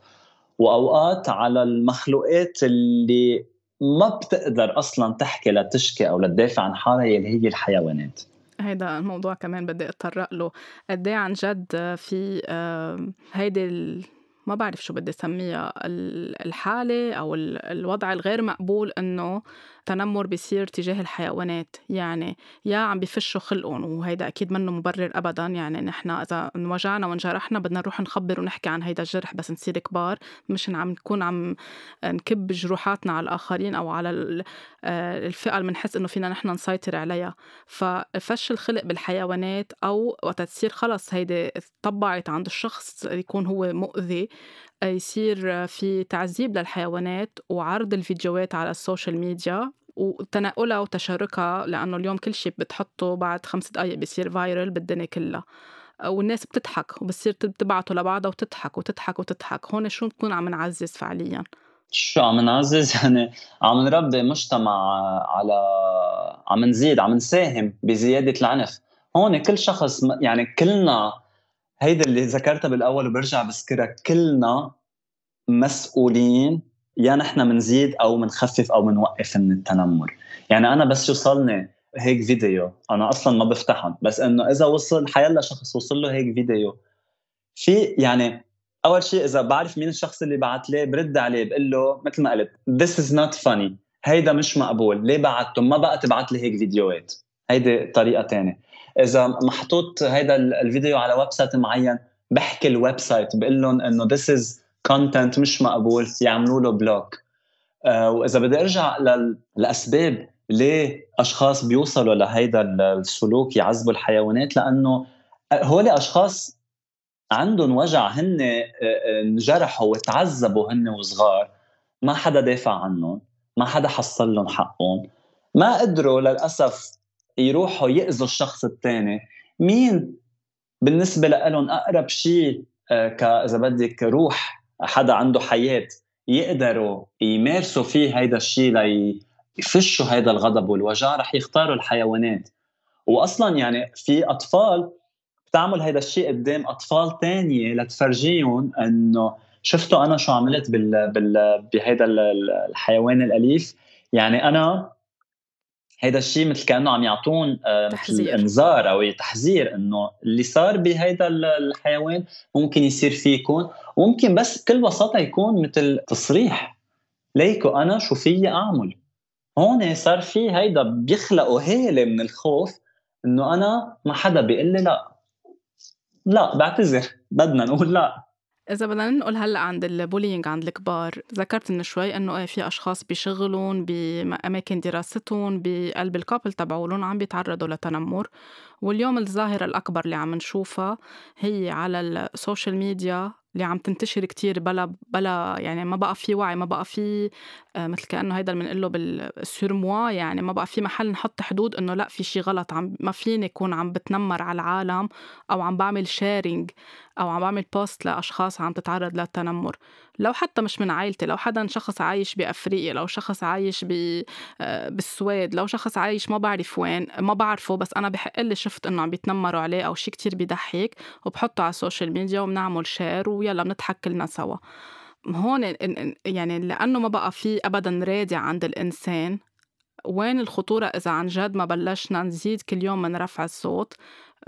وأوقات على المخلوقات اللي ما بتقدر أصلا تحكي لتشكي أو لتدافع عن حالها اللي هي الحيوانات. هيدا الموضوع كمان بدي اتطرق له. قد إيه عن جد في هيدي ما بعرف شو بدي سميها الحالة أو الوضع الغير مقبول إنه تنمر بيصير تجاه الحيوانات. يعني يا عم بفشوا خلقهم وهيدا أكيد منه مبرر أبدا. يعني نحن إذا انوجعنا وانجرحنا بدنا نروح نخبر ونحكي عن هيدا الجرح بس نصير كبار. مش عم نكون عم نكب جروحاتنا على الآخرين أو على آه، الفئة اللي بنحس إنه فينا نحن نسيطر عليها. ففش الخلق بالحيوانات أو وقت تصير خلص هيدي طبعت عند الشخص يكون هو مؤذي يصير في تعذيب للحيوانات وعرض الفيديوهات على ال social media وتناولها وتشاركها لأنه اليوم كل شيء بتحطه بعد خمس دقايق بيصير viral بالدنيا كلها. والناس بتضحك وبتصير تبعته لبعضها وتضحك وتضحك وتضحك. هون شو بنكون عم نعزز فعليا؟ شو عم نعزز؟ يعني عم نربي مجتمع على عم نزيد عم نساهم بزيادة العنف. هون كل شخص يعني كلنا هيدا اللي ذكرتها بالأول وبرجع بذكرها كلنا مسؤولين يا نحن بنزيد أو بنخفف أو بنوقف من التنمر. يعني أنا بس يوصلني هيك فيديو أنا أصلا ما بفتحهم بس إنه إذا وصل حيلا شخص وصل له هيك فيديو. في يعني أول شيء إذا بعرف مين الشخص اللي بعت لي برد عليه بقول له مثل ما قلت this is not funny هيدا مش مقبول ليه بعته؟ ما بقى تبعت لي هيك فيديوهات. هيدي طريقة تانية. إذا محطوط هيدا الفيديو على website معين بحكي ال website بقول لهم إنه this is content مش مقبول يعملوا له block آه وإذا بدي أرجع للاسباب ليه أشخاص بيوصلوا لهيدا السلوك يعذبوا الحيوانات لأنه هول أشخاص عندهم وجع هن آه، آه، انجرحوا وتعذبوا هن وصغار ما حدا دافع عنهم ما حدا حصل لهم حقهم. ما قدروا للأسف يروحوا ياذوا الشخص الثاني. مين؟ بالنسبة لهم أقرب شيء آه، كاذا بدك روح حدا عنده حياة يقدروا يمارسوا فيه هيدا الشيء ليفشوا هيدا الغضب والوجع رح يختاروا الحيوانات. واصلا يعني في أطفال بتعمل هيدا الشيء قدام أطفال تانية لتفرجيهم إنه شفتوا أنا شو عملت بال... بهيدا الحيوان الأليف؟ يعني أنا هيدا الشيء مثل كأنه عم يعطون آه، تحذير. انذار أو تحذير إنه اللي صار بهيدا الحيوان ممكن يصير فيكم وممكن بس بكل بساطة يكون مثل تصريح. ليكو أنا شو فيي أعمل؟ هون صار في هيدا بيخلقوا حالة من الخوف إنه أنا ما حدا بيقول لي لا. لا بعتذر بدنا نقول لا. إذا بدنا ننقل هلأ عند ال bullying عند الكبار ذكرت من شوي إنه إيه في أشخاص بشغلهم بأماكن دراستهم بقلب ال couple تبعولن عم بيتعرضوا لتنمر. واليوم الظاهرة الأكبر اللي عم نشوفها هي على ال social media اللي عم تنتشر كتير بلا بلا يعني ما بقى في وعي ما بقى في آه، مثل كأنه هيدا اللي بنقول له بال surmoi يعني ما بقى في محل نحط حدود إنه لا في شيء غلط عم ما فيني اكون عم بتنمر على العالم أو عم بعمل sharing أو عم بعمل post لأشخاص عم تتعرض للتنمر. لو حتى مش من عائلتي لو حدا شخص عايش بأفريقيا لو شخص عايش آه، بالسويد لو شخص عايش ما بعرف وين ما بعرفه بس أنا بحق لي شفت إنه عم بيتنمروا عليه أو شيء كتير بيضحك وبحطه على ال social media وبنعمل share ويلا بنضحك كلنا سوا. هون يعني لأنه ما بقى في ابدا رادع عند الإنسان وين الخطورة إذا عن جد ما بلشنا نزيد كل يوم من رفع الصوت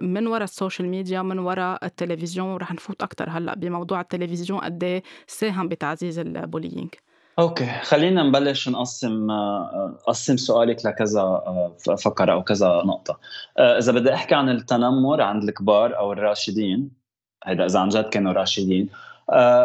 من وراء ال social media من وراء التلفزيون ورح نفوت أكتر هلأ بموضوع التلفزيون قد إيه ساهم بتعزيز ال bullying. أوكي خلينا نبلش نقسم قسم سؤالك لكذا فقرة أو كذا نقطة. إذا بدي أحكي عن التنمر عند الكبار أو الراشدين هذا إذا عن جد كانوا راشدين.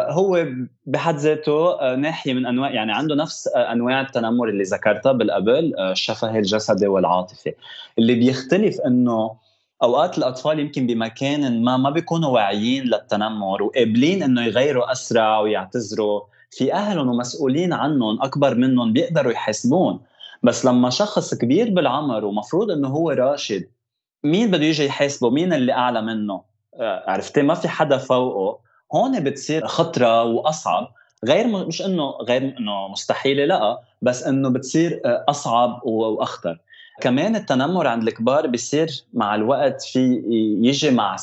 هو بحد ذاته ناحية من أنواع يعني عنده نفس أنواع التنمر اللي ذكرتها بالقبل الشفهي الجسدي والعاطفي. اللي بيختلف إنه أوقات الأطفال يمكن بمكان ما ما بيكونوا واعيين للتنمر وقابلين إنه يغيروا أسرع ويعتذروا. في أهلهم ومسؤولين عنهم أكبر منهم بيقدروا يحاسبون بس لما شخص كبير بالعمر ومفروض إنه هو راشد مين بده يجي يحاسبه؟ مين اللي أعلى منه؟ آه، عرفتي؟ ما في حدا فوقه. هون بتصير خطرة وأصعب. غير مش انه غير إنه مستحيلة لا. بس إنه بتصير آه، أصعب وأخطر. كمان التنمر عند الكبار بيصير مع الوقت في يجي مع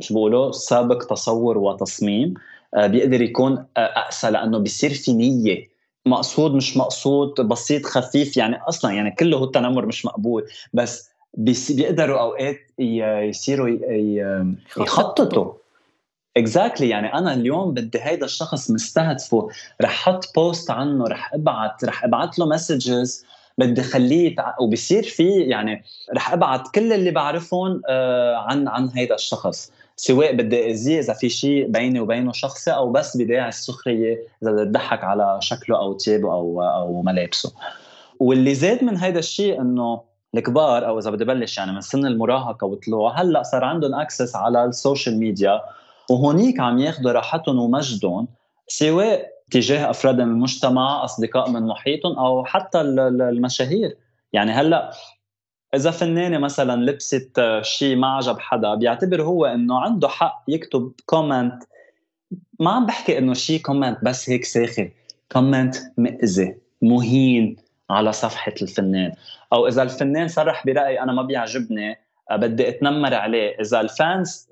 شو بيقولوا؟ سابق تصور وتصميم آه، بيقدر يكون آه، أقسى لأنه بيصير في نية. مقصود مش مقصود بسيط خفيف يعني أصلا يعني كله هو التنمر مش مقبول. بس بيقدروا أوقات يصيروا يخططوا. exactly exactly. يعني أنا اليوم بدي هيدا الشخص مستهدفه رح أحط post عنه رح أبعت رح أبعت له messages بدي خليه يتع... وبصير في يعني رح أبعت كل اللي بعرفهم آه عن عن هيدا الشخص. سواء بدي أذيه إذا في شيء بيني وبينه شخصي أو بس بداعي السخرية إذا بدي أضحك على شكله أو ثيابه أو أو ملابسه. واللي زاد من هيدا الشيء إنه الكبار أو إذا بدي بلش يعني من سن المراهقة وطلوع هلأ صار عندهم access على ال social media وهونيك عم ياخذوا راحتهم ومجدهم سواء تجاه أفراد من المجتمع أصدقاء من محيطهم أو حتى المشاهير. يعني هلأ إذا فنانة مثلا لبست شيء ما عجب حدا بيعتبر هو إنه عنده حق يكتب comment ما عم بحكي إنه شيء comment بس هيك ساخر comment مأذي مهين. على صفحة الفنان. أو إذا الفنان صرح برأي أنا ما بيعجبني بدي أتنمر عليه. إذا ال fans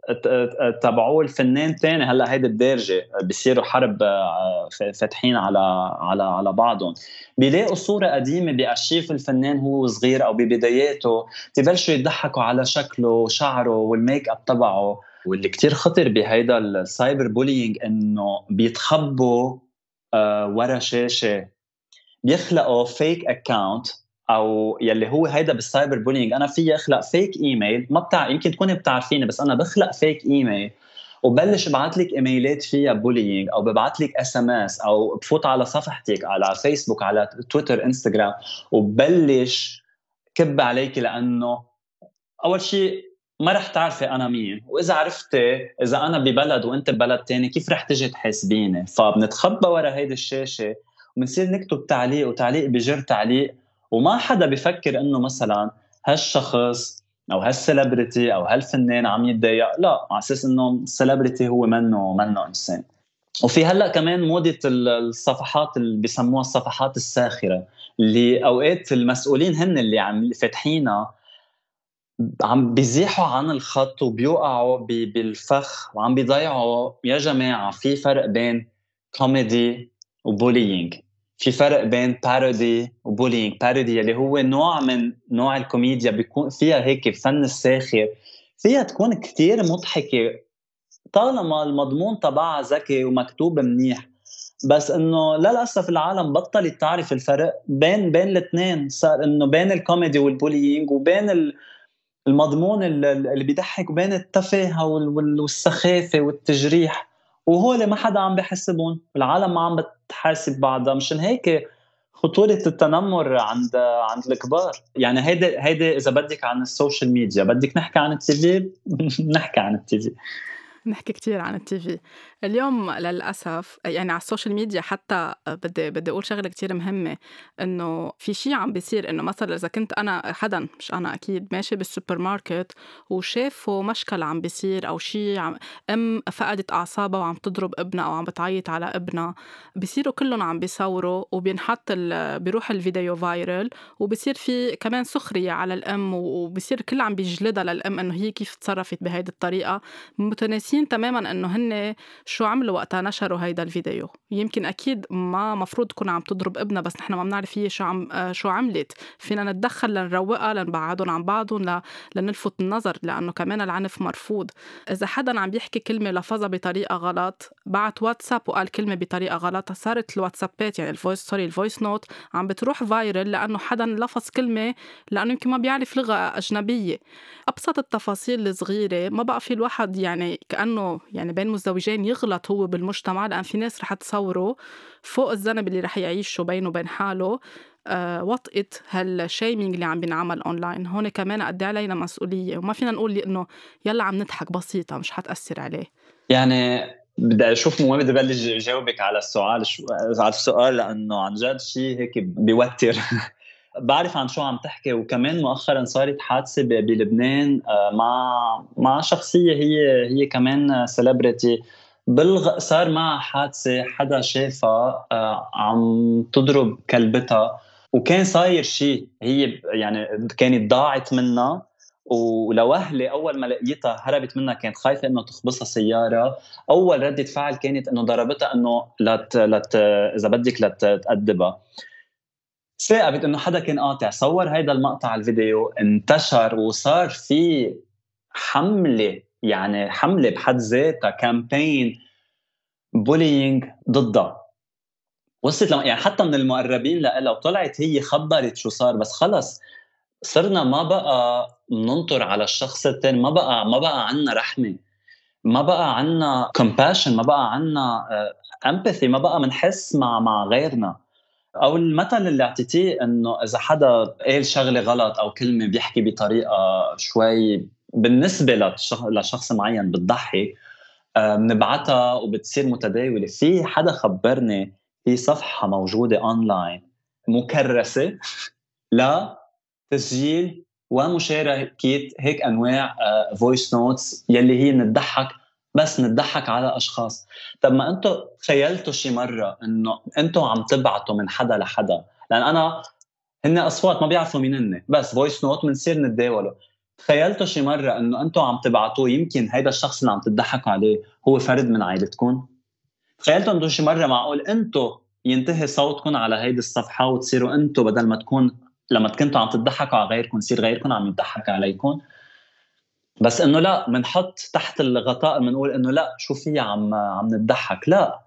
تبعوه الفنان تاني هلأ هيدي الدارجة بصيروا حرب آه، فاتحين على على على بعضهم. بيلاقوا صورة قديمة بأرشيف الفنان هو صغير أو ببداياته ببلشوا يضحكوا على شكله وشعره وال make up تبعه. واللي كتير خطر بهيدا ال cyber bullying إنه بيتخبوا آه، ورا شاشة. بيخلقوا fake account أو يلي هو هيدا بال cyber bullying أنا فيي أخلق fake email ما بتاع يمكن تكوني بتعرفيني بس أنا بخلق fake email وبلش ابعث لك emails فيها bullying أو ببعث لك SMS أو بفوت على صفحتك على فيسبوك على تويتر انستغرام وبلش كب عليك لأنه أول شيء ما رح تعرفي أنا مين. وإذا عرفتي إذا أنا ببلد وأنت ببلد تاني كيف رح تجي تحاسبيني فبنتخبى ورا هيدي الشاشة وبنصير نكتب تعليق وتعليق بجر تعليق وما حدا بفكر إنه مثلا هالشخص أو هال celebrity أو هالفنان عم يتضايق لا على أساس إنه ال celebrity هو منه منه إنسان. وفي هلأ كمان موضه الصفحات اللي بسموها الصفحات الساخرة اللي أوقات المسؤولين هن اللي عم فاتحينها عم بيزيحوا عن الخط وبيوقعوا بالفخ وعم بيضيعوا. يا جماعة في فرق بين comedy و bullying في فرق بين parody و bullying. parody اللي هو نوع من نوع الكوميديا بيكون فيها هيك فن الساخر فيها تكون كتير مضحكة. طالما المضمون تبعها ذكي ومكتوب منيح. بس إنه للأسف العالم بطلت تعرف الفرق بين بين الاثنين. صار إنه بين ال comedy وال bullying وبين المضمون اللي بيضحك وبين التفاهة والسخافة والتجريح. وهول ما حدا عم بحسبهم العالم ما عم بتحاسب بعضها. مشان هيك خطورة التنمر عند عند الكبار. يعني هيدي هيدي إذا بدك عن ال social media بدك نحكي عن ال TV؟ نحكي عن ال TV. نحكي كتير عن ال TV. اليوم للأسف يعني على ال social media حتى بدي بدي أقول شغلة كتير مهمة إنه في شيء عم بيصير إنه مثلا إذا كنت أنا حدا مش أنا أكيد ماشي بالسوبرماركت وشافوا مشكل عم بيصير أو شيء عم أم فقدت أعصابها وعم تضرب ابنها أو عم بتعيط على ابنها بصيروا كلهم عم بيصوروا وبينحط بيروح الفيديو viral وبصير في كمان سخرية على الأم وبصير كل عم بيجلدها للأم إنه هي كيف تصرفت بهيدي الطريقة. متناسين تماما إنه هن شو عملوا وقتها نشروا هيدا الفيديو. يمكن أكيد ما مفروض تكون عم تضرب ابنها بس نحن ما بنعرف هي شو عم آه، شو عملت. فينا نتدخل لنروقها لنبعدهم عن بعضهم ل... لنلفت النظر لأنه كمان العنف مرفوض. إذا حدا عم بيحكي كلمة لفظها بطريقة غلط بعت واتساب وقال كلمة بطريقة غلط صارت الواتسابات يعني ال voice sorry ال voice note عم بتروح viral لأنه حدا لفظ كلمة لأنه يمكن ما بيعرف لغة أجنبية. أبسط التفاصيل الصغيرة ما بقى في الواحد يعني كأنه يعني بين مزدوجين يغلط هو بالمجتمع. لأن في ناس رح تصوره فوق الذنب اللي رح يعيشه بينه وبين حاله. آه وطئة هال shaming اللي عم بينعمل اونلاين هون كمان قد إيه علينا مسؤولية. وما فينا نقول إنه يلا عم نضحك بسيطة مش حتأثر عليه. يعني بدي أشوف وين بدي بلش جاوبك على السؤال. شو على السؤال لأنه عن جد شيء هيك بيوتر. بعرف عن شو عم تحكي. وكمان مؤخرا صارت حادثة بلبنان. آه، مع مع شخصية هي هي كمان سيلبرتي بلغ صار معها حادثة حدا شافها آه، عم تضرب كلبتها. وكان صاير شيء هي يعني كانت ضاعت منها. ولوهلة أول ما لقيتها هربت منها كانت خايفة إنه تخبصها سيارة. أول ردة فعل كانت إنه ضربتها إنه لت لت إذا بدك لتأدبها ثاقبت إنه حدا كان قاطع. صور هيدا المقطع الفيديو انتشر وصار في حملة يعني حملة بحد ذاتها كامبين بولينج ضدها. وصلت لما يعني حتى من المقربين لها وطلعت هي خبرت شو صار بس خلص صرنا ما بقى ننطر على الشخص الثاني ما بقى ما بقى عندنا رحمة ما بقى عندنا compassion ما بقى عندنا empathy آه، ما بقى بنحس مع مع غيرنا. أو المثل اللي أعطيتيه إنه إذا حدا قال شغلة غلط أو كلمة بيحكي بطريقة شوي بالنسبة لشخص معين بتضحك آه، بنبعتها وبتصير متداولة. في حدا خبرني في صفحة موجودة اونلاين مكرسة لتسجيل ومشاركة هيك أنواع voice آه، notes يلي هي نضحك بس نضحك على أشخاص. طب ما أنتم تخيلتوا شي مرة إنه أنتم عم تبعتوا من حدا لحدا؟ لأن أنا هن أصوات ما بيعرفوا مين هن بس voice note بنصير نتداوله. تخيلتوا شي مرة إنه أنتم عم تبعتوه يمكن هيدا الشخص اللي عم تضحكوا عليه هو فرد من عائلتكم تخيلتوا انه شي مرة معقول أنتم ينتهي صوتكم على هيدي الصفحة وتصيروا أنتم بدل ما تكون لما كنتوا عم تضحكوا على غيركم يصير غيركم عم يضحك عليكم؟ بس إنه لا بنحط تحت الغطاء بنقول إنه لا شو في عم عم نضحك؟ لا.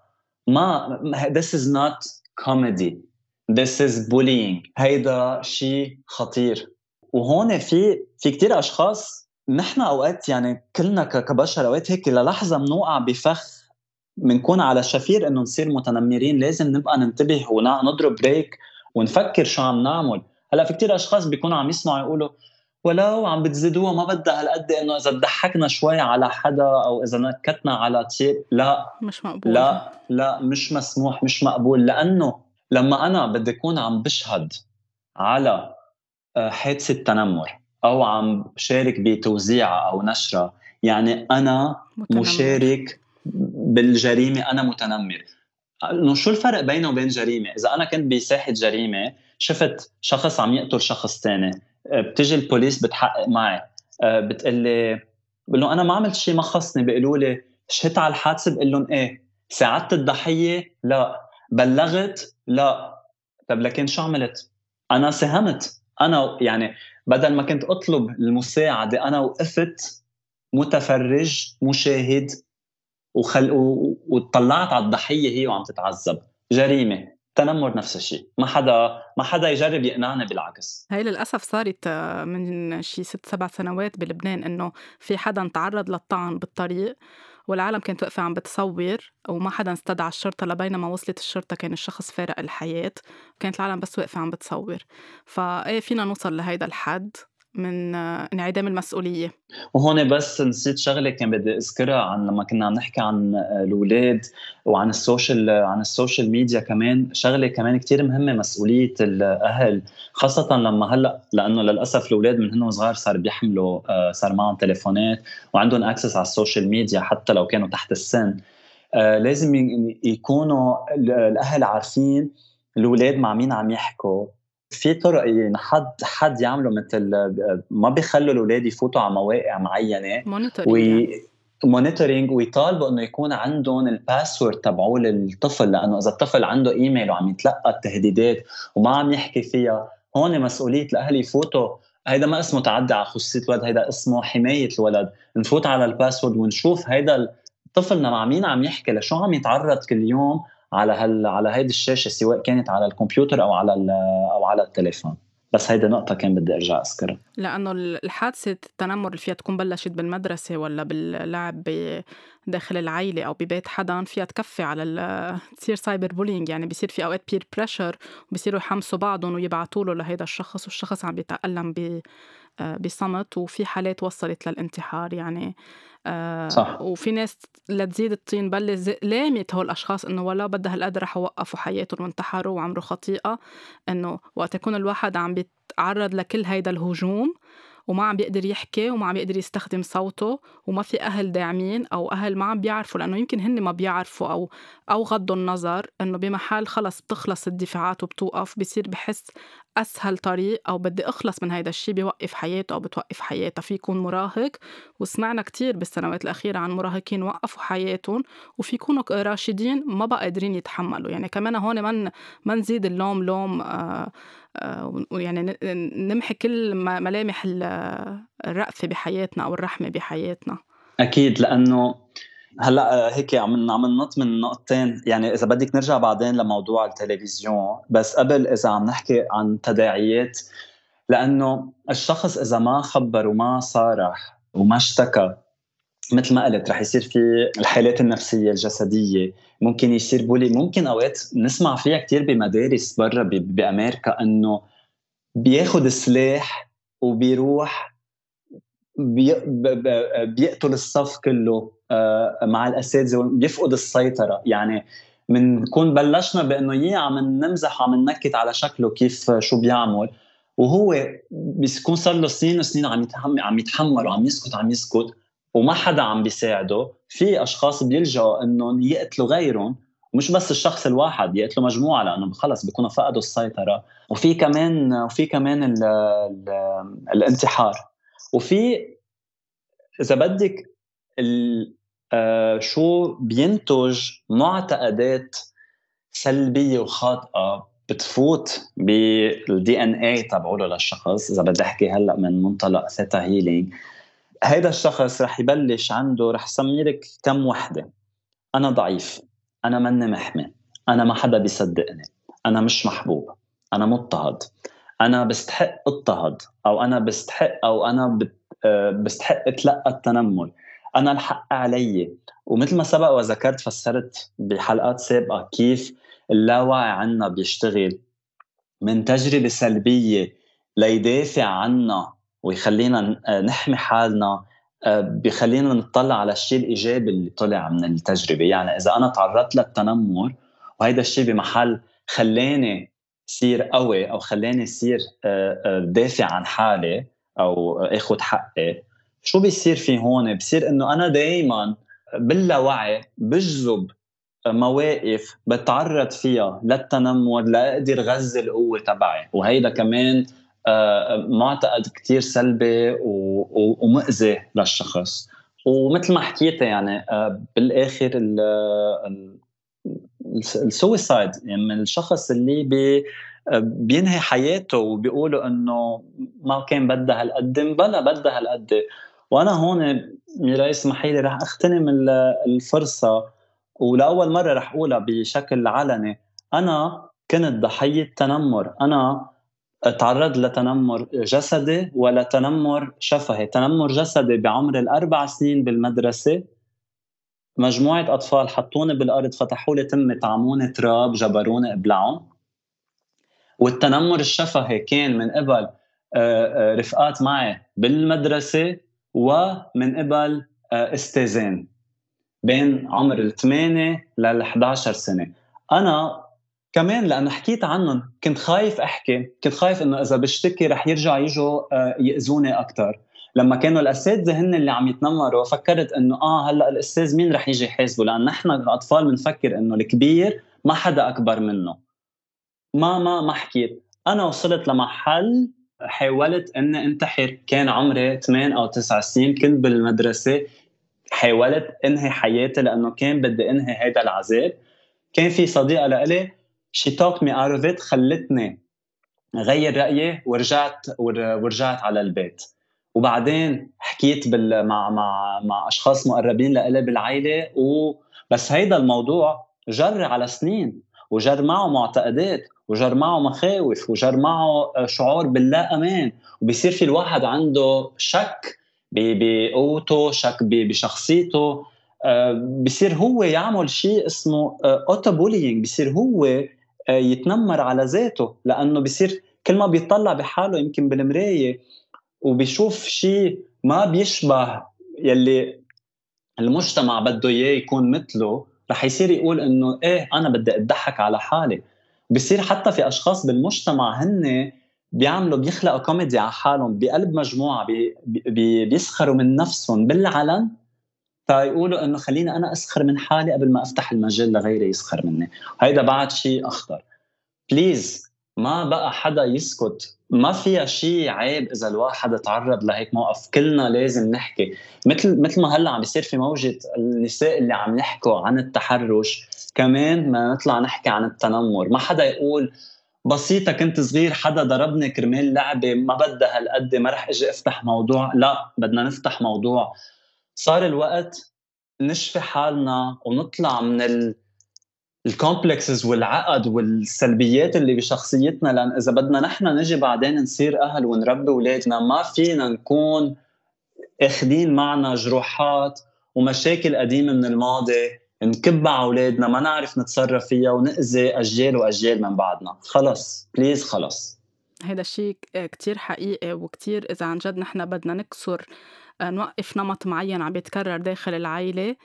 ما this is not comedy. This is bullying. هيدا شيء خطير. وهون في في كثير أشخاص نحن أوقات يعني كلنا كبشر أوقات هيك للحظة بنوقع بفخ بنكون على شفير إنه نصير متنمرين لازم نبقى ننتبه ونضرب بريك ونفكر شو عم نعمل. هلأ في كثير أشخاص بيكونوا عم يسمعوا يقولوا ولو عم بتزيدوها ما بدها هالقد إنه إذا ضحكنا شوي على حدا أو إذا نكتنا على تيب لا مش مقبول. لا لا مش مسموح مش مقبول. لأنه لما أنا بدي أكون عم بشهد على حادثة تنمر أو عم شارك بتوزيعها أو نشرها يعني أنا متنمر. مشارك بالجريمة أنا متنمر. إنه شو الفرق بينه وبين جريمة؟ إذا أنا كنت بساحة جريمة شفت شخص عم يقتل شخص ثاني بتجي البوليس بتحقق معي. آه، بتقول لي بقول له أنا ما عملت شيء ما خصني. بيقولوا لي شهدت على الحادثة؟ بقول لهم إيه. ساعدت الضحية؟ لا. بلغت؟ لا. طب لكن شو عملت؟ أنا ساهمت أنا يعني بدل ما كنت أطلب المساعدة أنا وقفت متفرج مشاهد وخل... وطلعت على الضحية هي وعم تتعذب. جريمة. تنمر نفس الشيء ما حدا ما حدا يجرب يقنعني بالعكس. هي للأسف صارت آه، من شي ست سبع سنوات بلبنان إنه في حدا تعرض للطعن بالطريق. والعالم كانت واقفة عم بتصور وما حدا استدعى الشرطة لبينما وصلت الشرطة كان الشخص فارق الحياة كانت العالم بس واقفة عم بتصور. فايه فينا نوصل لهيدا الحد. من انعدام المسؤولية. وهون بس نسيت شغلة كان بدي أذكرها عن لما كنا عم نحكي عن الأولاد وعن ال social عن ال social media كمان. شغلة كمان كتير مهمة مسؤولية الأهل خاصة لما هلأ لأنه للأسف الأولاد من هن صغار صار بيحملوا آه، صار معهم تليفونات وعندهم access على ال social media حتى لو كانوا تحت السن. آه، لازم يكونوا الأهل عارفين الأولاد مع مين عم يحكوا. في طرق يعني حد حد يعملوا مثل ما بيخلوا الأولاد يفوتوا على مواقع معينة. monitoring monitoring ويطالبوا إنه يكون عندهم ال password تبعوه للطفل لأنه إذا الطفل عنده ايميل وعم يتلقى التهديدات وما عم يحكي فيها هون مسؤولية الأهل يفوتوا. هيدا ما اسمه تعدي على خصوصية الولد هيدا اسمه حماية الولد. نفوت على ال password ونشوف هيدا طفلنا مع مين عم يحكي؟ لشو عم يتعرض كل يوم؟ على هال على هيدي الشاشة سواء كانت على الكمبيوتر أو على أو على التليفون. بس هيدي نقطة كان بدي أرجع أذكرها. لأنه الحادثة التنمر اللي فيها تكون بلشت بالمدرسة ولا باللعب داخل العيلة أو ببيت حدا فيها تكفي على تصير cyber bullying يعني بصير في أوقات peer pressure وبصيروا يحمسوا بعضهم ويبعتوا له لهيدا الشخص والشخص عم بيتألم آه، بصمت وفي حالات وصلت للانتحار. يعني آه صح. وفي ناس لتزيد الطين بلة لامت هول الأشخاص إنه ولا بدها هالقد رح يوقفوا حياتهم وانتحروا وعملوا خطيئة. إنه وقت يكون الواحد عم بيتعرض لكل هيدا الهجوم وما عم بيقدر يحكي وما عم بيقدر يستخدم صوته وما في أهل داعمين أو أهل ما عم بيعرفوا لأنه يمكن هن ما بيعرفوا أو أو غضوا النظر إنه بمحل خلص بتخلص الدفاعات وبتوقف بصير بحس أسهل طريق أو بدي أخلص من هيدا الشيء بيوقف حياته أو بتوقف حياتها. في يكون مراهق وسمعنا كتير بالسنوات الأخيرة عن مراهقين وقفوا حياتهم وفي يكونوا راشدين ما بقى قادرين يتحملوا. يعني كمان هون ما ما نزيد اللوم لوم آه ويعني نمحي كل ملامح الرأفة بحياتنا أو الرحمة بحياتنا. أكيد لأنه هلأ هيك عم عم ننط من نقطتين. يعني إذا بدك نرجع بعدين لموضوع التلفزيون بس قبل إذا عم نحكي عن تداعيات لأنه الشخص إذا ما خبر وما صارح وما اشتكى مثل ما قلت رح يصير في الحالات النفسية الجسدية. ممكن يصير بولي. ممكن أوقات نسمع فيها كثير بمدارس برا بأمريكا إنه بياخذ سلاح وبيروح بي بيقتل الصف كله آه، مع الأساتذة بيفقد السيطرة. يعني بنكون بلشنا بإنه يي عم نمزح عم ننكت على شكله كيف شو بيعمل. وهو بيكون صار له سنين وسنين عم يتحمل عم يتحمل وعم يسكت عم يسكت وما حدا عم بيساعده. في أشخاص بيلجأوا إنهم يقتلوا غيرهم. مش بس الشخص الواحد يقتلوا مجموعة لأنه خلص بيكونوا فقدوا السيطرة. وفي كمان وفي كمان ال ال الانتحار. وفي إذا بدك آه، شو بينتج معتقدات سلبية وخاطئة بتفوت بال DNA تبعوله للشخص إذا بدي أحكي هلأ من منطلق theta healing هيدا الشخص رح يبلش عنده رح سمي لك كم وحدة. أنا ضعيف أنا مني محمي أنا ما حدا بيصدقني أنا مش محبوب أنا مضطهد. أنا بستحق اضطهد أو أنا بستحق أو أنا آه، بستحق اتلقى التنمر. أنا الحق علي. ومثل ما سبق وذكرت فسرت بحلقات سابقة كيف اللاوعي عنا بيشتغل. من تجربة سلبية ليدافع عنا ويخلينا نحمي حالنا آه، بخلينا نطلع على الشيء الإيجابي اللي طلع من التجربة. يعني إذا أنا تعرضت للتنمر وهيدا الشيء بمحل خلاني صير قوي أو خلاني صير آه، آه، دافع عن حالي أو آخذ حقي. شو بيصير في هون؟ بصير إنه أنا دائما باللاوعي بجذب مواقف بتعرض فيها للتنمر لأقدر غذي القوة تبعي. وهيدا كمان آه، معتقد كتير سلبي ومؤذي للشخص. ومثل ما حكيت يعني بالآخر السويسايد يعني من الشخص اللي بي بينهي حياته وبيقولوا إنه ما كان بدها هالقد بلا بدها هالقد. وأنا هون ميراي اسمحي لي رح اغتنم الفرصة ولأول مرة رح أقولها بشكل علني. أنا كنت ضحية تنمر. أنا تعرض لتنمر جسدي ولا تنمر شفهي. تنمر جسدي بعمر الأربع سنين بالمدرسة مجموعة أطفال حطوني بالأرض فتحوا لي تمي طعموني تراب جبروني إبلعهم. والتنمر الشفهي كان من قبل آه، آه، رفقات معي بالمدرسة ومن قبل آه، استاذين بين عمر الثمانية لل 11 سنة. أنا كمان لأنه حكيت عنهم كنت خايف أحكي كنت خايف إنه إذا بشتكي رح يرجع يجوا يأذوني أكثر لما كانوا الاساتذه هن اللي عم يتنمروا فكرت إنه آه هلأ الأستاذ مين رح يجي يحاسبه؟ لأن نحن الأطفال بنفكر إنه الكبير ما حدا أكبر منه. ما ما ما حكيت. أنا وصلت لمحل حاولت إني انتحر. كان عمري 8 أو 9 سنين كنت بالمدرسة. حاولت إنهي حياتي لأنه كان بدي إنهي هذا العذاب. كان في صديقة لإلي she talked me out خلتني غير رأيي ورجعت ورجعت على البيت. وبعدين حكيت بال مع مع مع أشخاص مقربين لإلي بالعائلة وبس هيدا الموضوع جر على سنين وجر معه معتقدات وجر معه مخاوف وجر معه شعور باللا أمان وبصير في الواحد عنده شك بقوته شك بشخصيته آه، بصير هو يعمل شيء اسمه auto آه، bullying بصير هو آه، يتنمر على ذاته لأنه بصير كل ما بيطلع بحاله يمكن بالمراية وبيشوف شيء ما بيشبه يلي المجتمع بده إياه يكون مثله رح يصير يقول إنه إيه أنا بدي أضحك على حالي. بصير حتى في أشخاص بالمجتمع هن بيعملوا بيخلقوا كوميدي على حالهم بقلب مجموعة بي بي بيسخروا من نفسهم بالعلن فيقولوا إنه خليني أنا أسخر من حالي قبل ما أفتح المجال لغيري يسخر مني. هيدا بعد شيء أخطر. please ما بقى حدا يسكت ما فيها شيء عيب إذا الواحد تعرض لهيك موقف؟ كلنا لازم نحكي. مثل مثل ما هلأ عم بيصير في موجة النساء اللي عم يحكوا عن التحرش كمان ما نطلع نحكي عن التنمر. ما حدا يقول بسيطة كنت صغير حدا ضربني كرمال لعبة ما بدها هالقد ما رح إجي أفتح موضوع. لا بدنا نفتح موضوع. صار الوقت نشفي حالنا ونطلع من ال الكومبلكسز والعقد والسلبيات اللي بشخصيتنا لأن إذا بدنا نحن نجي بعدين نصير أهل ونربي أولادنا ما فينا نكون أخذين معنا جروحات ومشاكل قديمة من الماضي نكب على أولادنا ما نعرف نتصرف فيها ونأذي أجيال وأجيال من بعدنا. خلص بليز خلص. هذا الشيء كتير حقيقي وكتير إذا عن جد نحن بدنا نكسر نوقف نمط معين عم بيتكرر داخل العائلة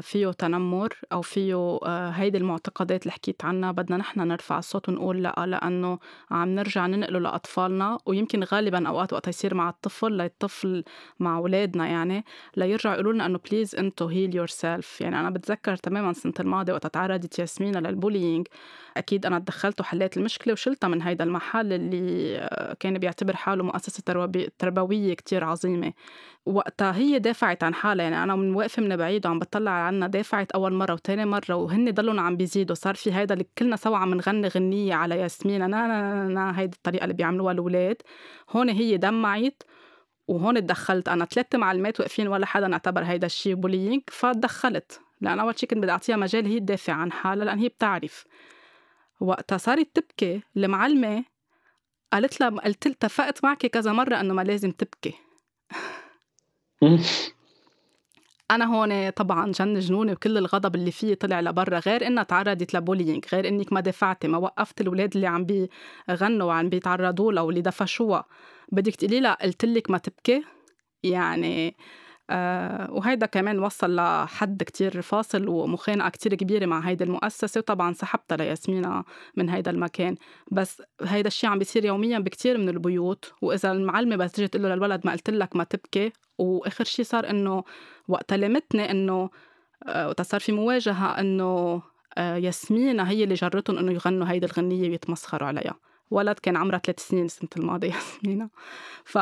فيه تنمر أو فيه آه، هيدي المعتقدات اللي حكيت عنها. بدنا نحن نرفع الصوت ونقول لأ لأنه عم نرجع ننقله لأطفالنا ويمكن غالبا أوقات وقت يصير مع الطفل للطفل مع أولادنا يعني ليرجعوا يقولوا لنا إنه please أنتو heal yourself يعني أنا بتذكر تماما السنة الماضية وقت تعرضت ياسمينة لل bullying أكيد أنا تدخلت وحليت المشكلة وشلتها من هيدا المحل اللي كان بيعتبر حاله مؤسسة تربوية كتير عظيمة. وقتها هي دافعت عن حالها يعني. أنا من واقفة من بعيد وعم بطلع عنا دافعت أول مرة وتاني مرة وهن ضلوا عم بيزيدوا. صار في هيدا اللي كلنا سوا عم نغني غنية على ياسمين. نا نا نا هيدي الطريقة اللي بيعملوها الأولاد. هون هي دمعت وهون تدخلت أنا ثلاث معلمات واقفين ولا حدا اعتبر هيدا الشيء bullying فتدخلت لأن أول شيء كنت بدي أعطيها مجال هي تدافع عن حالها لأن هي بتعرف. وقتها صارت تبكي. المعلمة قالت لها قلت اتفقت معك كذا مرة إنه ما لازم تبكي. أنا هون طبعا جن جنوني وكل الغضب اللي فيه طلع لبرا غير إنها تعرضت ل bullying غير إنك ما دفعتي ما وقفت الاولاد اللي عم بيغنوا وعم بيتعرضوا لها واللي دفشوها. بدك تقولي لها قلت لك ما تبكي؟ يعني وهيدا كمان وصل لحد كتير فاصل ومخانقة كتير كبيرة مع هيدي المؤسسة وطبعا سحبتها لياسمينة من هيدا المكان. بس هيدا الشيء عم بيصير يوميا بكتير من البيوت وإذا المعلمة بس تجي تقول له للولد ما قلت لك ما تبكي. وآخر شيء صار إنه وقت لمتني إنه آه، وقت صار في مواجهة إنه آه ياسمينة هي اللي جرتهم إنه يغنوا هيدي الغنية ويتمسخروا عليها. ولد كان عمرها ثلاث سنين السنة الماضية ياسمينة. ف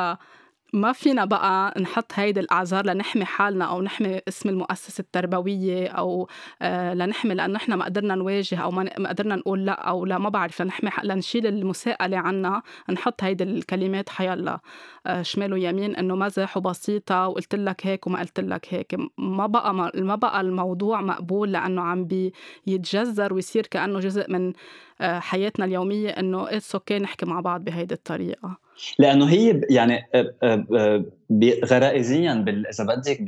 ما فينا بقى نحط هيدي الأعذار لنحمي حالنا أو نحمي اسم المؤسسة التربوية أو آه، لنحمي لأنه نحن ما قدرنا نواجه أو ما قدرنا نقول لأ أو لا ما بعرف لنحمي لنشيل المساءلة عنا نحط هيدي الكلمات حيلا آه، شمال ويمين إنه مزح وبسيطة وقلت لك هيك وما قلت لك هيك. ما بقى ما بقى الموضوع مقبول لأنه عم بيتجذر ويصير كأنه جزء من حياتنا اليومية إنه it's okay نحكي مع بعض بهيدي الطريقة. لأنه هي يعني آه، آه، غرائزيا إذا بدك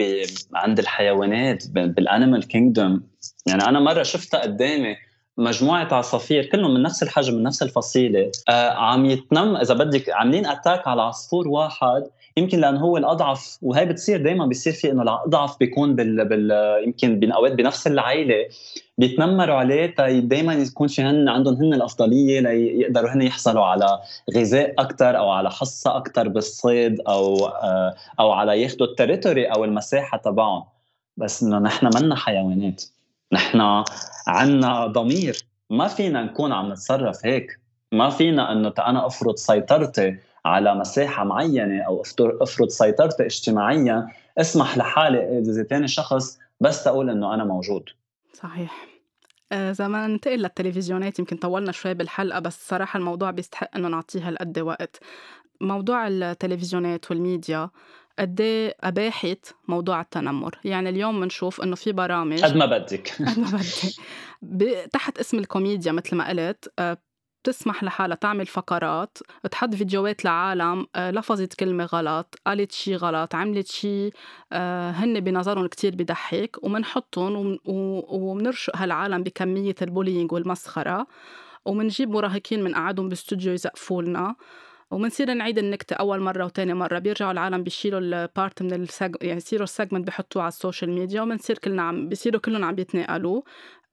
عند الحيوانات بال animal kingdom يعني أنا مرة شفتها قدامي مجموعة عصافير كلهم من نفس الحجم من نفس الفصيلة. عم يتنم إذا بدك عاملين attack على عصفور واحد يمكن لأنه هو الأضعف وهي بتصير دائما بيصير في إنه الأضعف بيكون بال, بال يمكن بين بنفس العائله بيتنمروا عليه دائما يكون في هن عندهم هن الأفضلية ليقدروا هن يحصلوا على غذاء أكثر أو على حصة أكثر بالصيد أو آه، أو على ياخذوا التريتوري أو المساحة تبعهم. بس إنه نحن منا حيوانات. نحن عنا ضمير. ما فينا نكون عم نتصرف هيك. ما فينا إنه أنا أفرض سيطرتي على مساحة معينة أو أفرض سيطرتي اجتماعيا اسمح لحالي إذا ثاني شخص بس أقول إنه أنا موجود. صحيح. إذا آه، ما ننتقل للتلفزيونات يمكن طولنا شوي بالحلقة بس صراحة الموضوع بيستحق إنه نعطيها هالقد وقت. موضوع التلفزيونات والميديا قد إيه أباحت موضوع التنمر؟ يعني اليوم بنشوف إنه في برامج قد ما بدك. قد ما بدك تحت اسم الكوميديا مثل ما قلت آه، بتسمح لحالها تعمل فقرات تحط فيديوهات لعالم آه، لفظت كلمة غلط قالت شي غلط عملت شي آه، هن بنظرهم كتير بضحك ومنحطهم ومنرشق هالعالم بكمية ال bullying والمسخرة ومنجيب مراهقين من قعدهم باستوديو يزقفوا لنا ومنصير نعيد النكتة أول مرة وتاني مرة. بيرجعوا العالم بيشيلوا ال part من السج... يعني يصيروا ال segment بحطوه على ال social media ومنصير كلنا عم بيصيروا كلهم عم بيتناقلوا.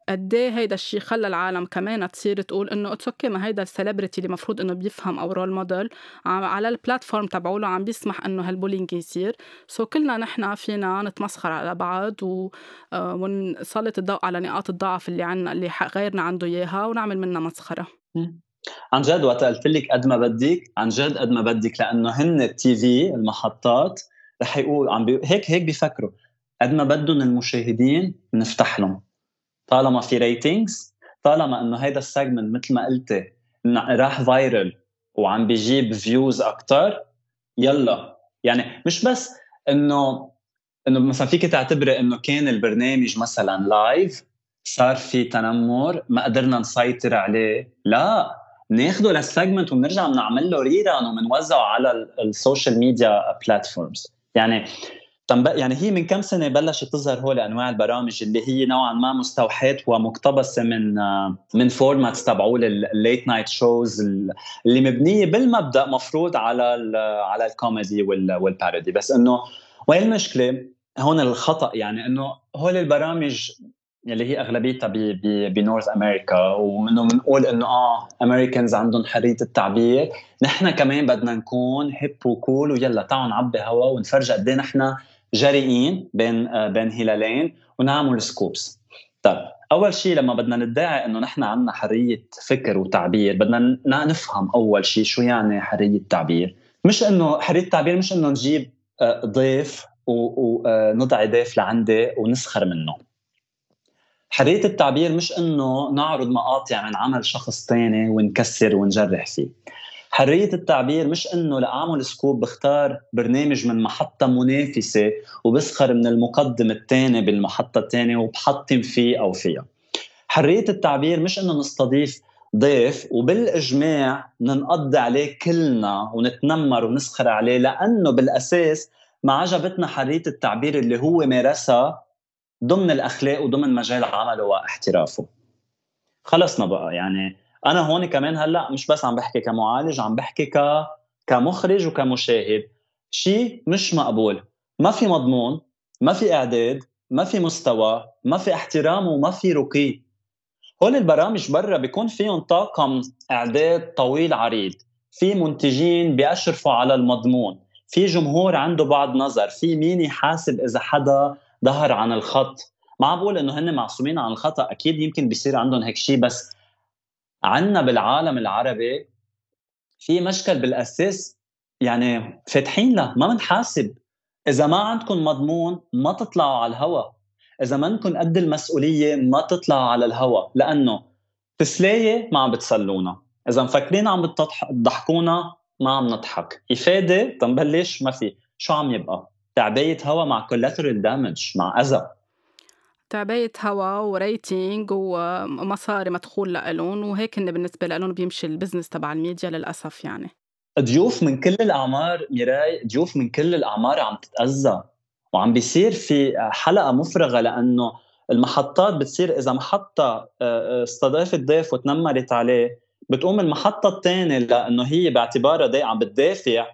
قد إيه هيدا الشيء خلى العالم كمان تصير تقول إنه it's okay ما هيدا ال celebrity اللي المفروض إنه بيفهم أو role model على ال platform تبعوله عم بيسمح إنه هال bullying يصير. so so كلنا نحن فينا نتمسخر على بعض و... آه، ونسلط الضوء على نقاط الضعف اللي عنا اللي غيرنا عنده إياها ونعمل منها مسخرة. عن جد وقت قلت لك قد ما بدك عن جد قد ما بدك لأنه هن التي في المحطات رح يقول عم بي... هيك هيك بيفكروا. قد ما بدهم المشاهدين نفتح لهم. طالما في ratings طالما إنه هيدا ال segment مثل ما قلتي راح viral وعم بيجيب views أكثر يلا. يعني مش بس إنه إنه مثلا فيك تعتبري إنه كان البرنامج مثلا live صار في تنمر ما قدرنا نسيطر عليه. لا ناخده لل segment وبنرجع بنعمل له rerun وبنوزعه على ال social media platforms يعني يعني هي من كم سنة بلشت تظهر هول أنواع البرامج اللي هي نوعا ما مستوحاة ومقتبسة من من formats تبعول ال late night shows اللي مبنية بالمبدأ مفروض على على ال comedy وال parody. بس إنه وين المشكلة؟ هون الخطأ يعني إنه هول البرامج اللي هي أغلبيتها ب North America ومنه بنقول إنه آه Americans عندهم حرية التعبير. نحن كمان بدنا نكون hip و cool ويلا تعالوا نعبي هوا ونفرج قد إيه نحن جريئين بين آه بين هلالين ونعمل scoops طيب أول شيء لما بدنا ندعي إنه نحن عندنا حرية فكر وتعبير بدنا نفهم أول شيء شو يعني حرية تعبير. مش إنه حرية التعبير مش إنه نجيب آه ضيف ونضع آه، ضيف لعندي ونسخر منه. حرية التعبير مش إنه نعرض مقاطع من عمل شخص تاني ونكسر ونجرح فيه. حرية التعبير مش إنه لاعمل سكوب بختار برنامج من محطة منافسة وبسخر من المقدم الثاني بالمحطة الثانية وبحطم فيه أو فيها. حرية التعبير مش إنه نستضيف ضيف وبالإجماع ننقضي عليه كلنا ونتنمر ونسخر عليه لأنه بالأساس ما عجبتنا حرية التعبير اللي هو مارسها ضمن الأخلاق وضمن مجال عمله واحترافه. خلصنا بقى يعني أنا هون كمان هلأ مش بس عم بحكي كمعالج عم بحكي ك كمخرج وكمشاهد. شيء مش مقبول. ما في مضمون ما في إعداد ما في مستوى ما في احترام وما في رقي. هول البرامج برا بيكون فيهم طاقم إعداد طويل عريض. في منتجين بيشرفوا على المضمون. في جمهور عنده بعض نظر. في مين يحاسب إذا حدا ظهر عن الخط. ما عم بقول إنه هن معصومين عن الخطأ؟ أكيد يمكن بيصير عندهم هيك شيء بس عندنا بالعالم العربي في مشكل بالأساس يعني فاتحين له ما بنحاسب إذا ما عندكم مضمون ما تطلعوا على الهواء إذا ما انكم قد المسؤولية ما تطلعوا على الهواء لأنه تسلاية ما عم بتسلونا. إذا مفكرين عم بتضحكونا ما عم نضحك. إفادة تنبلش ما في. شو عم يبقى؟ تعبايه هوا مع كولاترال دامج مع أذى. تعباية هوا و rating ومصاري مدخول لإلهم وهيك إن بالنسبة لإلهم بيمشي ال business تبع الميديا للأسف يعني. ضيوف من كل الأعمار ميراي ضيوف من كل الأعمار عم تتأذى. وعم بيصير في حلقة مفرغة لأنه المحطات بتصير إذا محطة استضافت ضيف وتنمرت عليه بتقوم المحطة الثانية لأنه هي باعتبارها عم بتدافع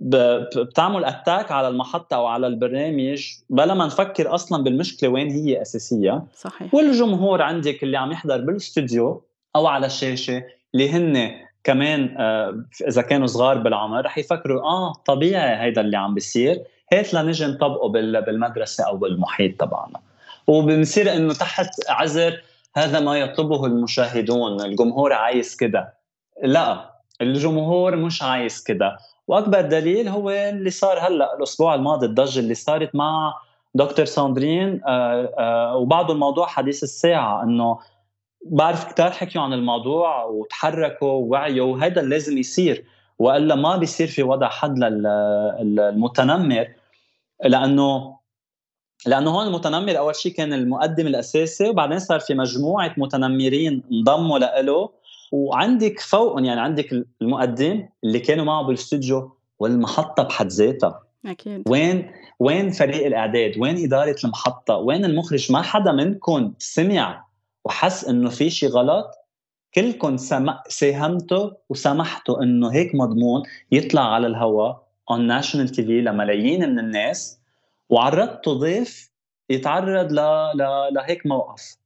بتعمل attack على المحطة أو على البرنامج بلا ما نفكر أصلا بالمشكلة وين هي أساسية. صحيح. والجمهور عندك اللي عم يحضر بالاستوديو أو على الشاشة اللي هن كمان آه، إذا كانوا صغار بالعمر رح يفكروا آه طبيعي هيدا اللي عم بيصير. هات لنجي نطبقه بالمدرسة أو بالمحيط تبعنا. وبنصير إنه تحت عذر هذا ما يطلبه المشاهدون. الجمهور عايز كده. لا الجمهور مش عايز كده. وأكبر دليل هو اللي صار هلأ الأسبوع الماضي الضجة اللي صارت مع دكتور ساندرين آه، آه، وبعده الموضوع حديث الساعة إنه بعرف كثير حكيوا عن الموضوع وتحركوا ووعيوا وهذا اللي لازم يصير وإلا ما بيصير في وضع حد للمتنمر لأنه لأنه هون المتنمر أول شيء كان المقدم الأساسي وبعدين صار في مجموعة متنمرين انضموا له وعندك فوقهم يعني عندك المقدم اللي كانوا معه بالاستوديو والمحطة بحد ذاتها. أكيد. وين وين فريق الأعداد؟ وين إدارة المحطة؟ وين المخرج؟ ما حدا منكم سمع وحس إنه في شيء غلط؟ كلكم سم... ساهمتوا وسمحتوا إنه هيك مضمون يطلع على الهواء on national TV لملايين من الناس وعرضتوا ضيف يتعرض ل... ل... لهيك موقف.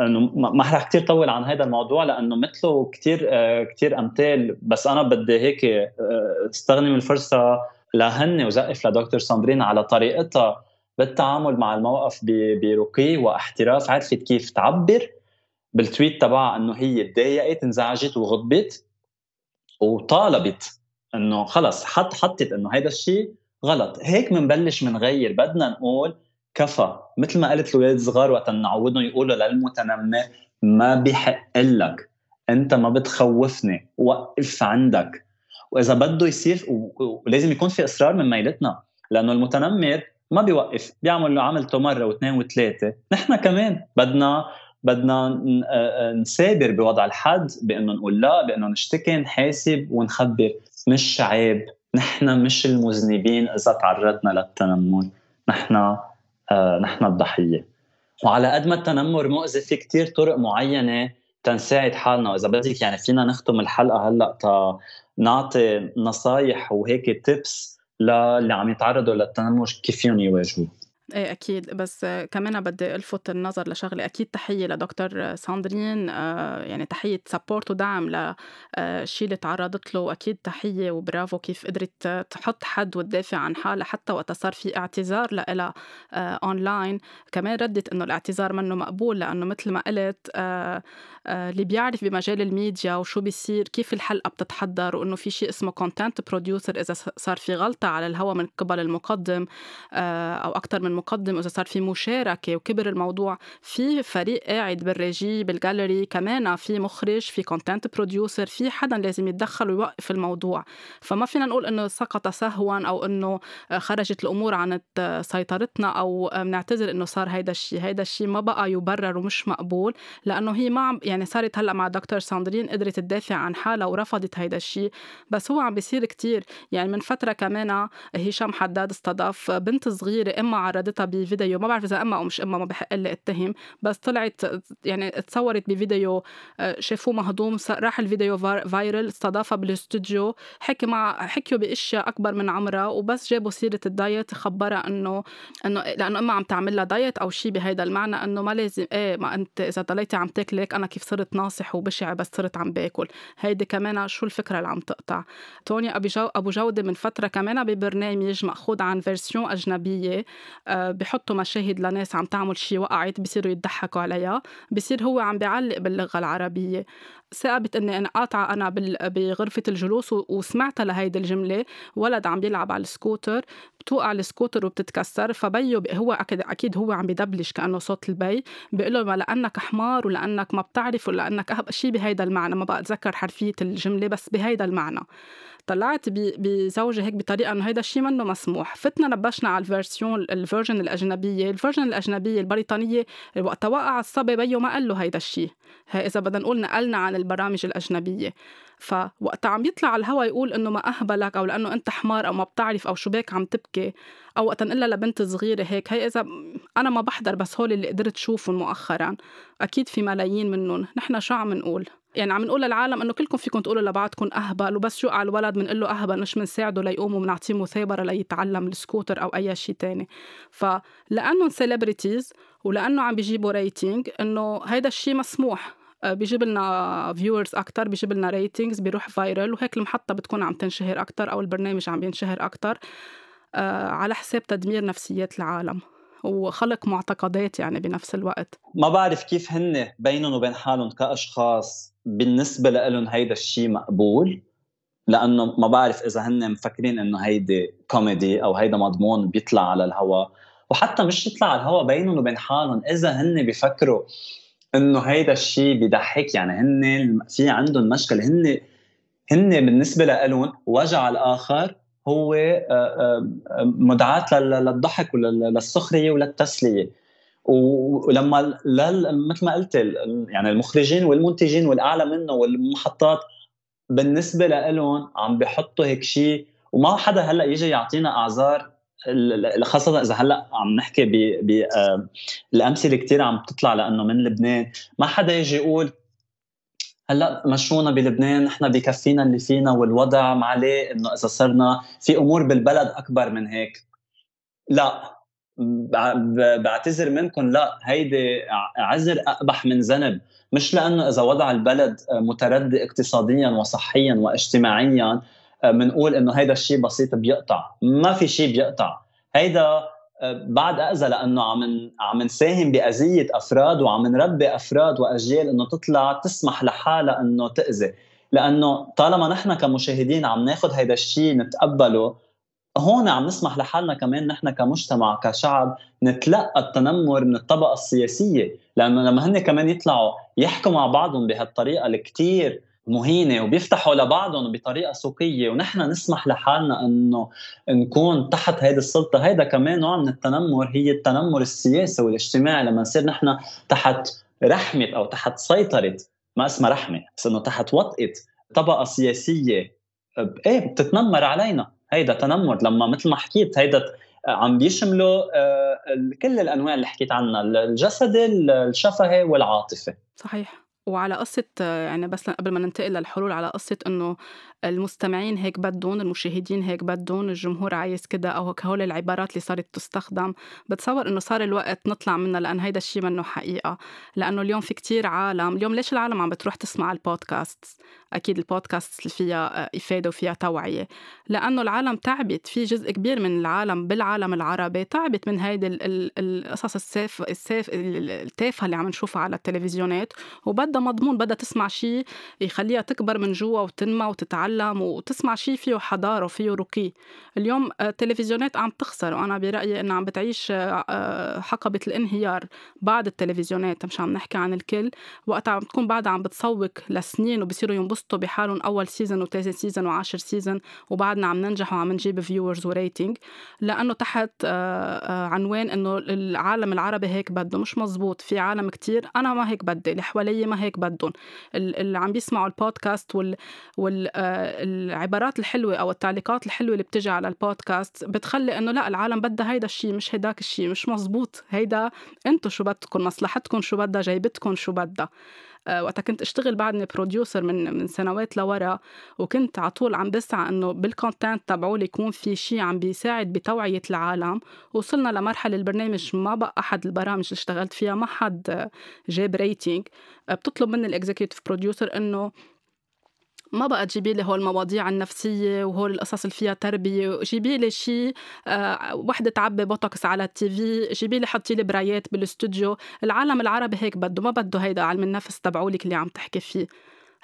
إنه ما رح كثير طول عن هذا الموضوع لأنه مثله كثير آه، كثير أمثال. بس أنا بدي هيك آه، استغنم الفرصة لهون وزقف لدكتور ساندرين على طريقتها بالتعامل مع الموقف برقي واحتراف. عرفت كيف تعبر بالتويت تبعها إنه هي تضايقت انزعجت وغضبت وطالبت إنه خلص حط حطت إنه هذا الشيء غلط. هيك بنبلش بنغير بدنا نقول كفى. مثل ما قلت الاولاد الصغار وقت نعودهم يقولوا للمتنمر ما بحق لك أنت ما بتخوفني وقف عندك. وإذا بده يصير ولازم يكون في إصرار من ميلتنا لأنه المتنمر ما بيوقف بيعمل عملته مرة واثنين وثلاثة. نحن كمان بدنا بدنا نسابر بوضع الحد بأنه نقول لا بأنه نشتكي نحاسب ونخبر. مش عيب. نحن مش المذنبين إذا تعرضنا للتنمر. نحن نحن الضحية. وعلى قد ما التنمر مؤذي في كتير طرق معينة تنساعد حالنا. وإذا بدك يعني فينا نختم الحلقة هلأ تا نعطي نصايح وهيك tips للي عم يتعرضوا للتنمر كيف فيهم يواجهوه؟ إيه أكيد. بس كمان بدي ألفت النظر لشغلة. أكيد تحية لدكتور ساندرين. آه، يعني تحية support ودعم للشيء آه، اللي تعرضت له. أكيد تحية وبرافو كيف قدرت تحط حد وتدافع عن حالها حتى وقت صار في اعتذار لها اونلاين كمان ردت إنه الاعتذار منه مقبول لأنه مثل ما قلت آه، اللي بيعرف بمجال الميديا وشو بيصير كيف الحلقة بتتحضر وإنه في شيء اسمه content producer إذا صار في غلطة على الهواء من قبل المقدم أو أكثر من مقدم اذا صار في مشاركة وكبر الموضوع. في فريق قاعد بال régie بال gallery كمان في مخرج في content producer في حدا لازم يتدخل ويوقف الموضوع. فما فينا نقول إنه سقط سهوا أو إنه خرجت الأمور عن سيطرتنا أو بنعتذر إنه صار هيدا الشيء. هيدا الشيء ما بقى يبرر ومش مقبول لأنه هي ما يعني صارت هلأ مع دكتور ساندرين قدرت تدافع عن حالها ورفضت هيدا الشيء بس هو عم بيصير كتير. يعني من فترة كمان هشام حداد استضاف بنت صغيرة عرضت عرضتها بفيديو ما بعرف إذا إما أو مش إما ما بحق لي أتهم. بس طلعت يعني تصورت بفيديو آه، شافوه مهضوم راح الفيديو viral استضافها بالاستوديو حكي مع حكيوا بأشياء أكبر من عمرها وبس جابوا سيرة ال diet خبرها انه انه لأنه إما عم تعمل لها diet أو شيء بهيدا المعنى إنه ما لازم إيه ما أنت إذا ضليتي عم تاكلك أنا كيف صرت ناصح وبشع بس صرت عم باكل. هيدي كمان شو الفكرة اللي عم تقطع؟ توني ابو جو أبو جودة من فترة كمان ببرنامج مأخوذ عن version أجنبية آه، بحطوا مشاهد لناس عم تعمل شي وقعت بصيروا يضحكوا عليها. بصير هو عم بيعلق باللغة العربية. ثابت إني أنا قاطعة أنا بغرفة الجلوس وسمعت لهيدي الجملة. ولد عم بيلعب على السكوتر بتوقع السكوتر وبتتكسر فبيه هو أكيد أكيد هو عم بدبلج كأنه صوت البي. بيقول له لأنك حمار ولأنك ما بتعرف ولأنك شيء بهيدا المعنى ما بقى اتذكر حرفية الجملة بس بهيدا المعنى. طلعت بزوجي هيك بطريقة إنه هيدا الشيء منه مسموح. فتنا نبشنا على ال version ال version الأجنبية. ال version الأجنبية البريطانية وقت وقع الصبي بيه ما قال له هيدا الشيء إذا بدنا نقول نقلنا عن البرامج الأجنبية. فوقت عم يطلع على الهوا يقول إنه ما أهبلك أو لأنه أنت حمار أو ما بتعرف أو شو بك عم تبكي أو وقت نقول لبنت صغيرة هيك. هي إذا أنا ما بحضر بس هول اللي قدرت شوفهم مؤخرا. أكيد في ملايين منهم. نحن شو عم نقول؟ يعني عم نقول للعالم إنه كلكم فيكم تقولوا لبعضكم أهبل وبس على الولد بنقول له أهبل مش بنساعده ليقوم وبنعطيه مثابرة ليتعلم السكوتر أو أي شيء تاني. فلأنهم celebrities ولأنه عم بيجيبوا rating إنه هيدا الشيء مسموح. بيجيب لنا viewers أكثر بيجيب لنا ratings بيروح viral وهيك المحطة بتكون عم تنشهر أكثر أو البرنامج عم بينشهر أكثر آه، على حساب تدمير نفسيات العالم وخلق معتقدات يعني بنفس الوقت. ما بعرف كيف هن بينهم وبين حالهم كأشخاص بالنسبة لهم هيدا الشيء مقبول لأنه ما بعرف إذا هن مفكرين إنه هيدي كوميدي أو هيدا مضمون بيطلع على الهواء وحتى مش يطلع على الهواء بينهم وبين حالهم إذا هن بيفكروا انه هيدا الشيء بيضحك. يعني هن في عندهم مشكله هن هن بالنسبة لهم وجع الآخر هو آه، آه، مدعاة للضحك وللسخريه وللتسلية. ولما مثل ما قلت يعني المخرجين والمنتجين والأعلى منه والمحطات بالنسبة لهم عم بيحطوا هيك شيء وما حدا هلأ يجي يعطينا أعذار خاصة إذا هلأ عم نحكي بالأمثلة كثير عم تطلع لأنه من لبنان. ما حدا يجي يقول هلأ مشرونا بلبنان؟ نحن بكفينا اللي فينا والوضع معليه إنه إذا صرنا في أمور بالبلد أكبر من هيك. لا. بعتذر منكم لا. هيدي عذر أقبح من ذنب. مش لأنه إذا وضع البلد متردي اقتصاديا وصحيا واجتماعيا بنقول إنه هيدا الشيء بسيط بيقطع. ما في شيء بيقطع. هيدا بعد اذى لأنه عم عم نساهم بأذية أفراد وعم نربي أفراد وأجيال إنه تطلع تسمح لحالها إنه تأذي. لأنه طالما نحن كمشاهدين عم ناخذ هيدا الشيء نتقبله هون عم نسمح لحالنا كمان نحن كمجتمع كشعب نتلقى التنمر من الطبقة السياسية. لأنه لما هن كمان يطلعوا يحكوا مع بعضهم بهالطريقة الكتير مهينة وبيفتحوا لبعضهم بطريقة سوقية. ونحن نسمح لحالنا إنه نكون تحت هيدي السلطة. هيدا كمان نوع من التنمر هي التنمر السياسي والاجتماعي. لما نصير نحن تحت رحمة أو تحت سيطرة ما اسمها رحمة بس إنه تحت وطئه طبقة سياسية إيه بتتنمر علينا. هيدا تنمر. لما مثل ما حكيت هيدا عم بيشملوا آه، كل الأنواع اللي حكيت عنها الجسدي الشفهي والعاطفي. صحيح. وعلى قصة يعني بس قبل ما ننتقل للحلول على قصة إنه المستمعين هيك بدهم المشاهدين هيك بدهم الجمهور عايز كده أو هول العبارات اللي صارت تستخدم. بتصور إنه صار الوقت نطلع منها لأن هيدا الشيء منه حقيقة. لأنه اليوم في كتير عالم. اليوم ليش العالم عم بتروح تسمع البودكاست أكيد البودكاست اللي فيها إفادة وفيها توعية. لأنه العالم تعبت. في جزء كبير من العالم بالعالم العربي تعبت من هيدي القصص السيف السيف التافهة اللي عم نشوفها على التلفزيونات. وبدها مضمون بدها تسمع شيء يخليها تكبر من جوا وتنمى وتتعلم وتسمع شيء فيه حضارة وفيه رقي. اليوم التلفزيونات عم تخسر وأنا برأيي إنها عم بتعيش آه، حقبة الانهيار بعد التلفزيونات مش عم نحكي عن الكل. وقتها عم تكون بعدها عم بتسوق لسنين وبصيروا ينبسطوا بحالهم أول season وثاني season وعاشر season وبعدنا عم ننجح وعم نجيب viewers و rating لأنه تحت آه، آه، عنوان إنه العالم العربي هيك بده مش مزبوط. في عالم كتير أنا ما هيك بدي اللي حوالي ما هيك بدهم اللي عم بيسمعوا البودكاست وال والعبارات الحلوة أو التعليقات الحلوة اللي بتجي على البودكاست بتخلي إنه لا العالم بدها هيدا الشيء مش هيداك الشيء مش مزبوط. هيدا انتو شو بدكم مصلحتكم شو بدها جايبتكم شو بدها آه، وقتها كنت أشتغل بعدني producer من من سنوات لورا وكنت على طول عم بسعى إنه بال content تبعولي يكون في شيء عم بيساعد بتوعية العالم. وصلنا لمرحلة البرنامج ما بقى أحد البرامج اللي اشتغلت فيها ما حد جاب rating آه، بتطلب مني ال executive producer إنه ما بقى تجيبي لي هول المواضيع النفسية وهول القصص اللي فيها تربية جيبي لي شيء آه وحدة تعبي بوتوكس على ال TV جيبي لي حطي لي برايات بالاستوديو العالم العربي هيك بده ما بده هيدا علم النفس تبعولك اللي عم تحكي فيه.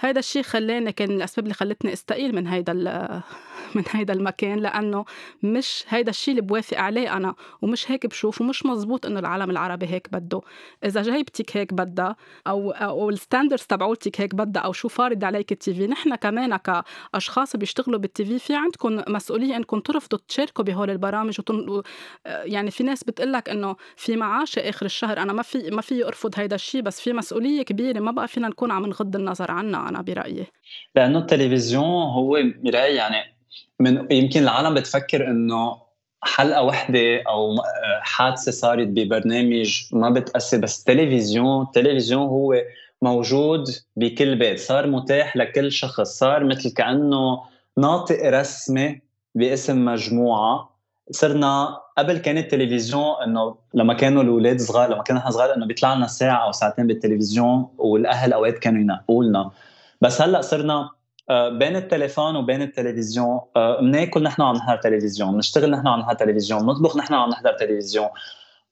هيدا الشيء خلاني كان الأسباب اللي خلتني أستقيل من هيدا من هيدا المكان لأنه مش هيدا الشيء اللي بوافق عليه أنا ومش هيك بشوف ومش مزبوط إنه العالم العربي هيك بده. إذا جايبتك هيك بدها أو أو الستاندرز تبعولتك هيك بدها أو شو فارض عليك التي في نحن كمان كأشخاص بيشتغلوا بالتي في في عندكم مسؤولية إنكم ترفضوا تشاركوا بهول البرامج وتن... يعني في ناس بتقول لك إنه في معاش آخر الشهر أنا ما في ما في ارفض هيدا الشيء بس في مسؤولية كبيرة ما بقى فينا نكون عم نغض النظر عنها. أنا برأيي. لأنه التلفزيون هو مرايه يعني من يمكن العالم بتفكر إنه حلقة وحده أو حادثة صارت ببرنامج ما بتأثر بس التلفزيون التلفزيون هو موجود بكل بيت. صار متاح لكل شخص. صار مثل كأنه ناطق رسمي باسم مجموعة. صرنا قبل كان التلفزيون إنه لما كانوا الأولاد صغار لما كنا نحن صغار إنه بيطلع لنا ساعة أو ساعتين بالتلفزيون والأهل أوقات كانوا ينقوا لنا بس هلا صرنا آه، بين التليفون وبين التلفزيون بناكل آه، نحن عم نحضر تلفزيون بنشتغل نحن عم نحضر تلفزيون بنطبخ نحن عم نحضر تلفزيون.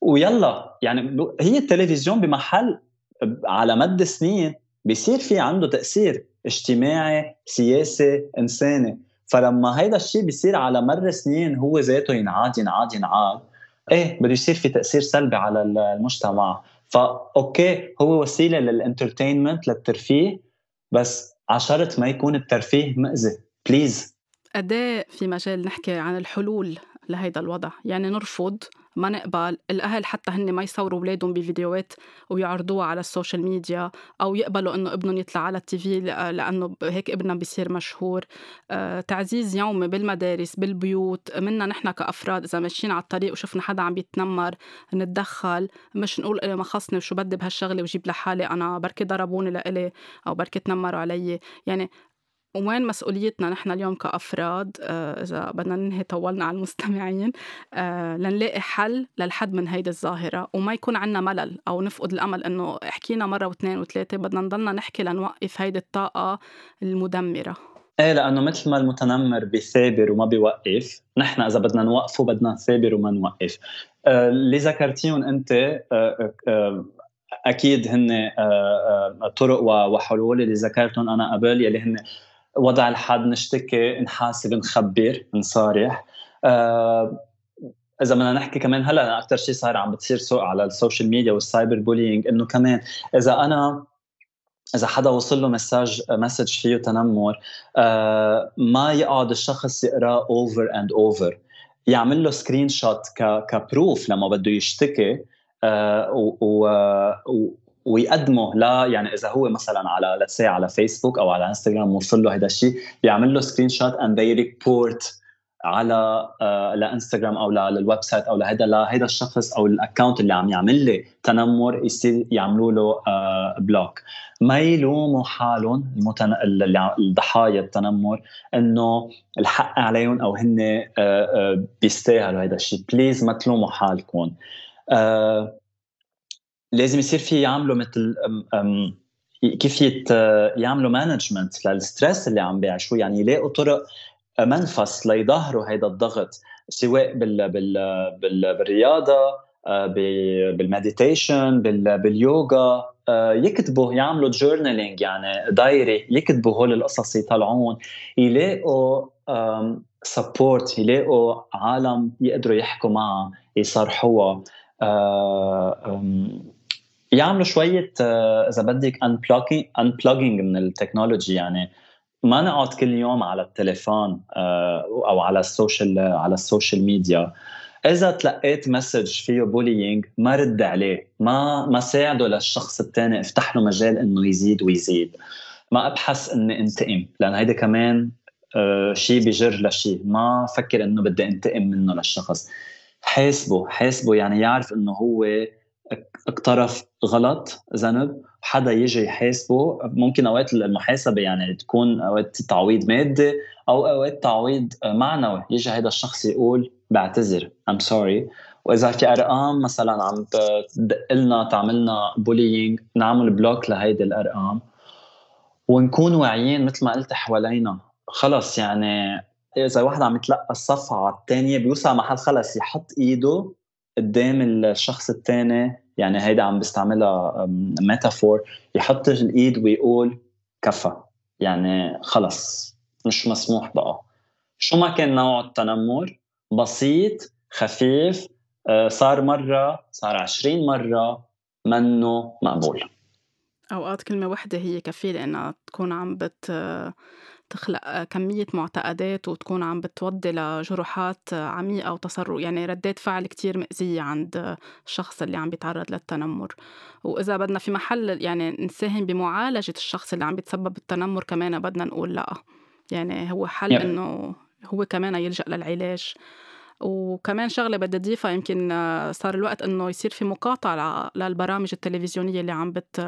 ويلا يعني هي التلفزيون بمحل على مد سنين بيصير في عنده تأثير اجتماعي سياسي إنساني. فلما هيدا الشيء بيصير على مر سنين هو ذاته ينعاد ينعاد ينعاد إيه بده يصير في تأثير سلبي على المجتمع. فا okay هو وسيلة لل entertainment للترفيه بس عشرة ما يكون الترفيه مأذي. please قد إيه في مجال نحكي عن الحلول لهيدا الوضع؟ يعني نرفض ما نقبل الأهل حتى هن ما يصوروا أولادهم بفيديوهات ويعرضوها على ال social media أو يقبلوا إنه ابنهم يطلع على ال TV لأنه هيك ابننا بيصير مشهور. تعزيز يومي بالمدارس بالبيوت منا نحن كأفراد إذا ماشيين على الطريق وشفنا حدا عم بيتنمر نتدخل مش نقول إيه ما خصني وشو بدي بهالشغلة وجيب لحالي أنا بركي ضربوني لإلي أو بركي تنمروا علي. يعني وين مسؤوليتنا نحن اليوم كأفراد آه، إذا بدنا ننهي طولنا على المستمعين آه، لنلاقي حل للحد من هيدي الظاهرة وما يكون عنا ملل أو نفقد الأمل إنه حكينا مرة واثنين وثلاثة بدنا نضلنا نحكي لنوقف هيدي الطاقة المدمرة إيه لأنه مثل ما المتنمر بيثابر وما بيوقف، نحن إذا بدنا نوقفه بدنا نثابر وما نوقف. آه اللي ذكرتيهم أنت أكيد هن طرق وحلول اللي ذكرتهم أنا قبل يلي هن وضع الحد نشتكي نحاسب نخبر نصارح. آه إذا بدنا نحكي كمان هلا أكثر شيء صار عم بتصير سوق على ال social media وال cyberbullying إنه كمان إذا أنا إذا حدا وصل له message message فيه تنمر آه ما يقعد الشخص يقراه over and over يعمل له screenshot ك proof لما بده يشتكي آه و, و ويقدمه لا يعني إذا هو مثلا على let's say على فيسبوك أو على انستغرام وصل له هذا الشيء يعمل له screenshot and they report على آه لانستغرام أو لل website أو لهذا لهذا الشخص أو ال account اللي عم يعمل لي تنمر يصير يعملوا له آه block ما يلوموا حالهم المتن... الضحايا التنمر إنه الحق عليهم أو هن آه آه بيستاهلوا هذا الشيء. please ما تلوموا حالكم. آه لازم يصير في يعملوا مثل كيف يعملوا management لل stress اللي عم بيعيشوه. يعني يلاقوا طرق متنفس ليظهروا هذا الضغط سواء بال بال بال بالرياضة بال meditation باليوغا. يكتبوا يعملوا journaling يعني diary يكتبوا هول القصص يطلعون. يلاقوا support يلاقوا عالم يقدروا يحكوا معها يصرحوها يعملوا شوية إذا بدك unplugging من ال technology يعني. ما نقعد كل يوم على التليفون آه، أو على ال social على ال social media. إذا تلقيت message فيه bullying ما رد عليه. ما ما ساعده للشخص الثاني افتح له مجال إنه يزيد ويزيد. ما أبحث إني انتقم. لأن هيدا كمان آه، شيء بجر لشيء ما فكر إنه بدي انتقم منه للشخص. حاسبه. حاسبه يعني يعرف إنه هو اقترف غلط ذنب حدا يجي يحاسبه. ممكن أوقات المحاسبة يعني تكون أوقات تعويض مادي أو أوقات تعويض معنوي. يجي هذا الشخص يقول بعتذر ام سوري وإذا في أرقام مثلا عم تدق لنا تعملنا bullying نعمل block لهيدي الأرقام. ونكون واعيين مثل ما قلت حوالينا. خلص يعني إذا واحد عم يتلقى الصفعه الثانية بيوصل محل خلص يحط إيده قدام الشخص الثاني يعني هيدا عم بستعملها metaphor يحط الإيد ويقول كفى. يعني خلص مش مسموح بقى. شو ما كان نوع التنمر؟ بسيط خفيف صار مرة صار عشرين مرة منه مقبول. أوقات كلمة وحدة هي كفيلة إنها تكون عم بت تخلق كمية معتقدات وتكون عم بتودي لجروحات عميقة وتصرف يعني ردات فعل كتير مأزية عند الشخص اللي عم بيتعرض للتنمر وإذا بدنا في محل يعني نساهم بمعالجة الشخص اللي عم بيتسبب التنمر كمان بدنا نقول لأ يعني هو حل yeah. إنه هو كمان يلجأ للعلاج وكمان شغلة بدي أضيفها يمكن صار الوقت إنه يصير في مقاطعة للبرامج التلفزيونية اللي عم بت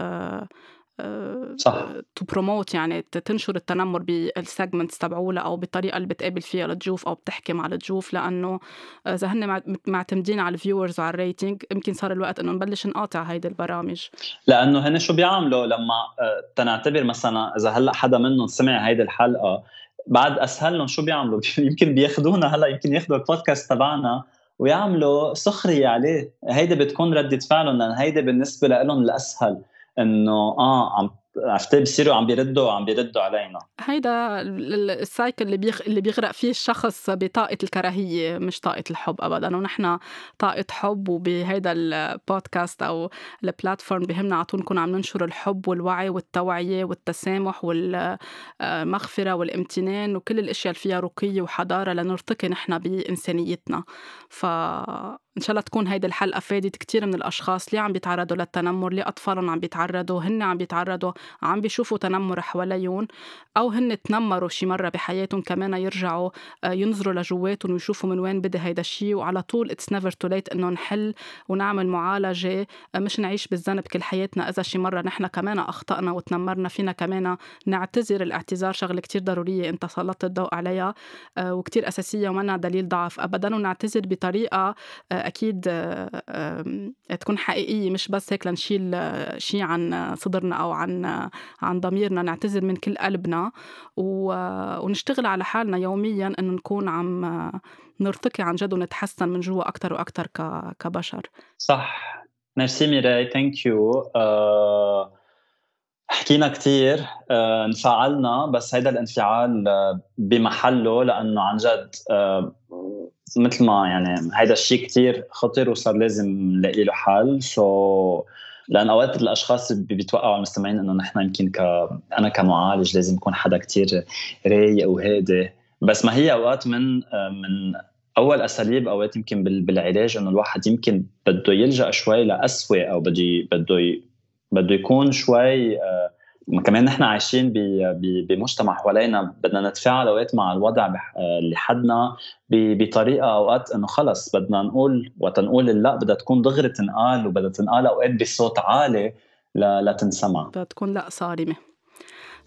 صح. to promote يعني تنشر التنمر بال segments تبعولها أو بالطريقة اللي بتقابل فيها الضيوف أو بتحكي مع الضيوف لأنه إذا هن معتمدين على ال viewers وعلى ال rating يمكن صار الوقت إنه نبلش نقاطع هيدي البرامج. لأنه هن شو بيعملوا؟ لما آه، تنعتبر مثلا إذا هلأ حدا منهم سمع هيدي الحلقة بعد أسهل لهم شو بيعملوا؟ يمكن بياخذونا هلأ يمكن ياخذوا البودكاست تبعنا ويعملوا سخرية عليه. هيدي بتكون ردة فعلهم لأن هيدي بالنسبة لهم الأسهل. انه آه عم عرفت بصيروا عم بيردوا عم بيردوا علينا. هيدا السايكل اللي بيغ... اللي بيغرق فيه الشخص بطاقة الكراهية مش طاقة الحب ابدا. ونحن طاقة حب وبهيدا البودكاست أو ال platform بهمنا على طول نكون عم ننشر الحب والوعي والتوعية والتسامح والمغفرة والامتنان وكل الأشياء اللي فيها رقي وحضارة لنرتقي نحن بإنسانيتنا. ف إن شاء الله تكون هيدي الحلقة فادت كثير من الأشخاص اللي عم بيتعرضوا للتنمر؟ اللي أطفالهم عم بيتعرضوا؟ هن عم بيتعرضوا عم بيشوفوا تنمر حواليهم أو هن تنمروا شي مرة بحياتهم كمان يرجعوا آه، ينظروا لجواتهم ويشوفوا من وين بدا هيدا الشيء وعلى طول it's never too late إنه نحل ونعمل معالجة آه، مش نعيش بالذنب كل حياتنا إذا شي مرة نحن كمان أخطأنا وتنمرنا فينا كمان نعتذر الاعتذار شغلة كتير ضرورية أنت سلطت الضوء عليها آه، وكتير أساسية ومنها دليل ضعف ابدا ونعتذر بطريقة أكيد تكون حقيقية مش بس هيك لنشيل شيء عن صدرنا أو عن عن ضميرنا نعتذر من كل قلبنا ونشتغل على حالنا يوميا إنه نكون عم نرتقي عن جد ونتحسن من جوا أكثر وأكثر كبشر. صح. ميرسي ميراي thank you حكينا كثير آه، انفعلنا بس هيدا الانفعال آه، بمحله لأنه عن جد آه، مثل ما يعني هيدا الشيء كثير خطر وصار لازم نلاقي له حل. so so, لأن أوقات الأشخاص بيتوقعوا المستمعين إنه نحن يمكن ك أنا كمعالج لازم يكون حدا كتير رايق وهادي بس ما هي أوقات من من أول أساليب أوقات يمكن بالعلاج إنه الواحد يمكن بده يلجأ شوي لاسوء أو بده بده بده يكون شوي آه، كمان نحن عايشين بمجتمع حوالينا بدنا نتفاعل اوقات مع الوضع اللي حدنا بطريقة أوقات إنه خلص بدنا نقول وقت نقول لا بدها تكون دغري تنقال وبدها تنقال أوقات بصوت عالي لتنسمع بدها تكون لا صارمة.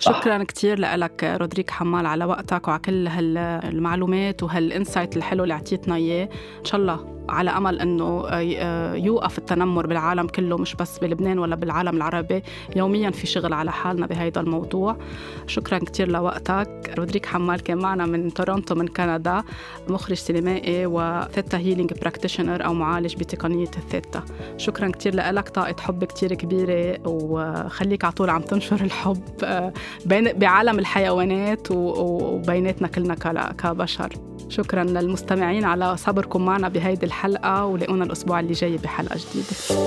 شكرا كثير لك رودريك حمال على وقتك وعلى كل هالمعلومات وهال insight الحلو اللي أعطيتنا إياه. إن شاء الله على أمل إنه يوقف التنمر بالعالم كله مش بس بلبنان ولا بالعالم العربي. يوميا في شغل على حالنا بهيدا الموضوع. شكرا كثير لوقتك. رودريك حمال كان معنا من تورونتو من كندا مخرج سينمائي و theta healing practitioner أو معالج بتقنية الثيتا. شكرا كثير لك طاقة حب كثير كبيرة وخليك على طول عم تنشر الحب. بين بعالم الحيوانات وبيناتنا كلنا كبشر. شكرا للمستمعين على صبركم معنا بهيدي الحلقة ولقونا الأسبوع اللي جاي بحلقة جديدة.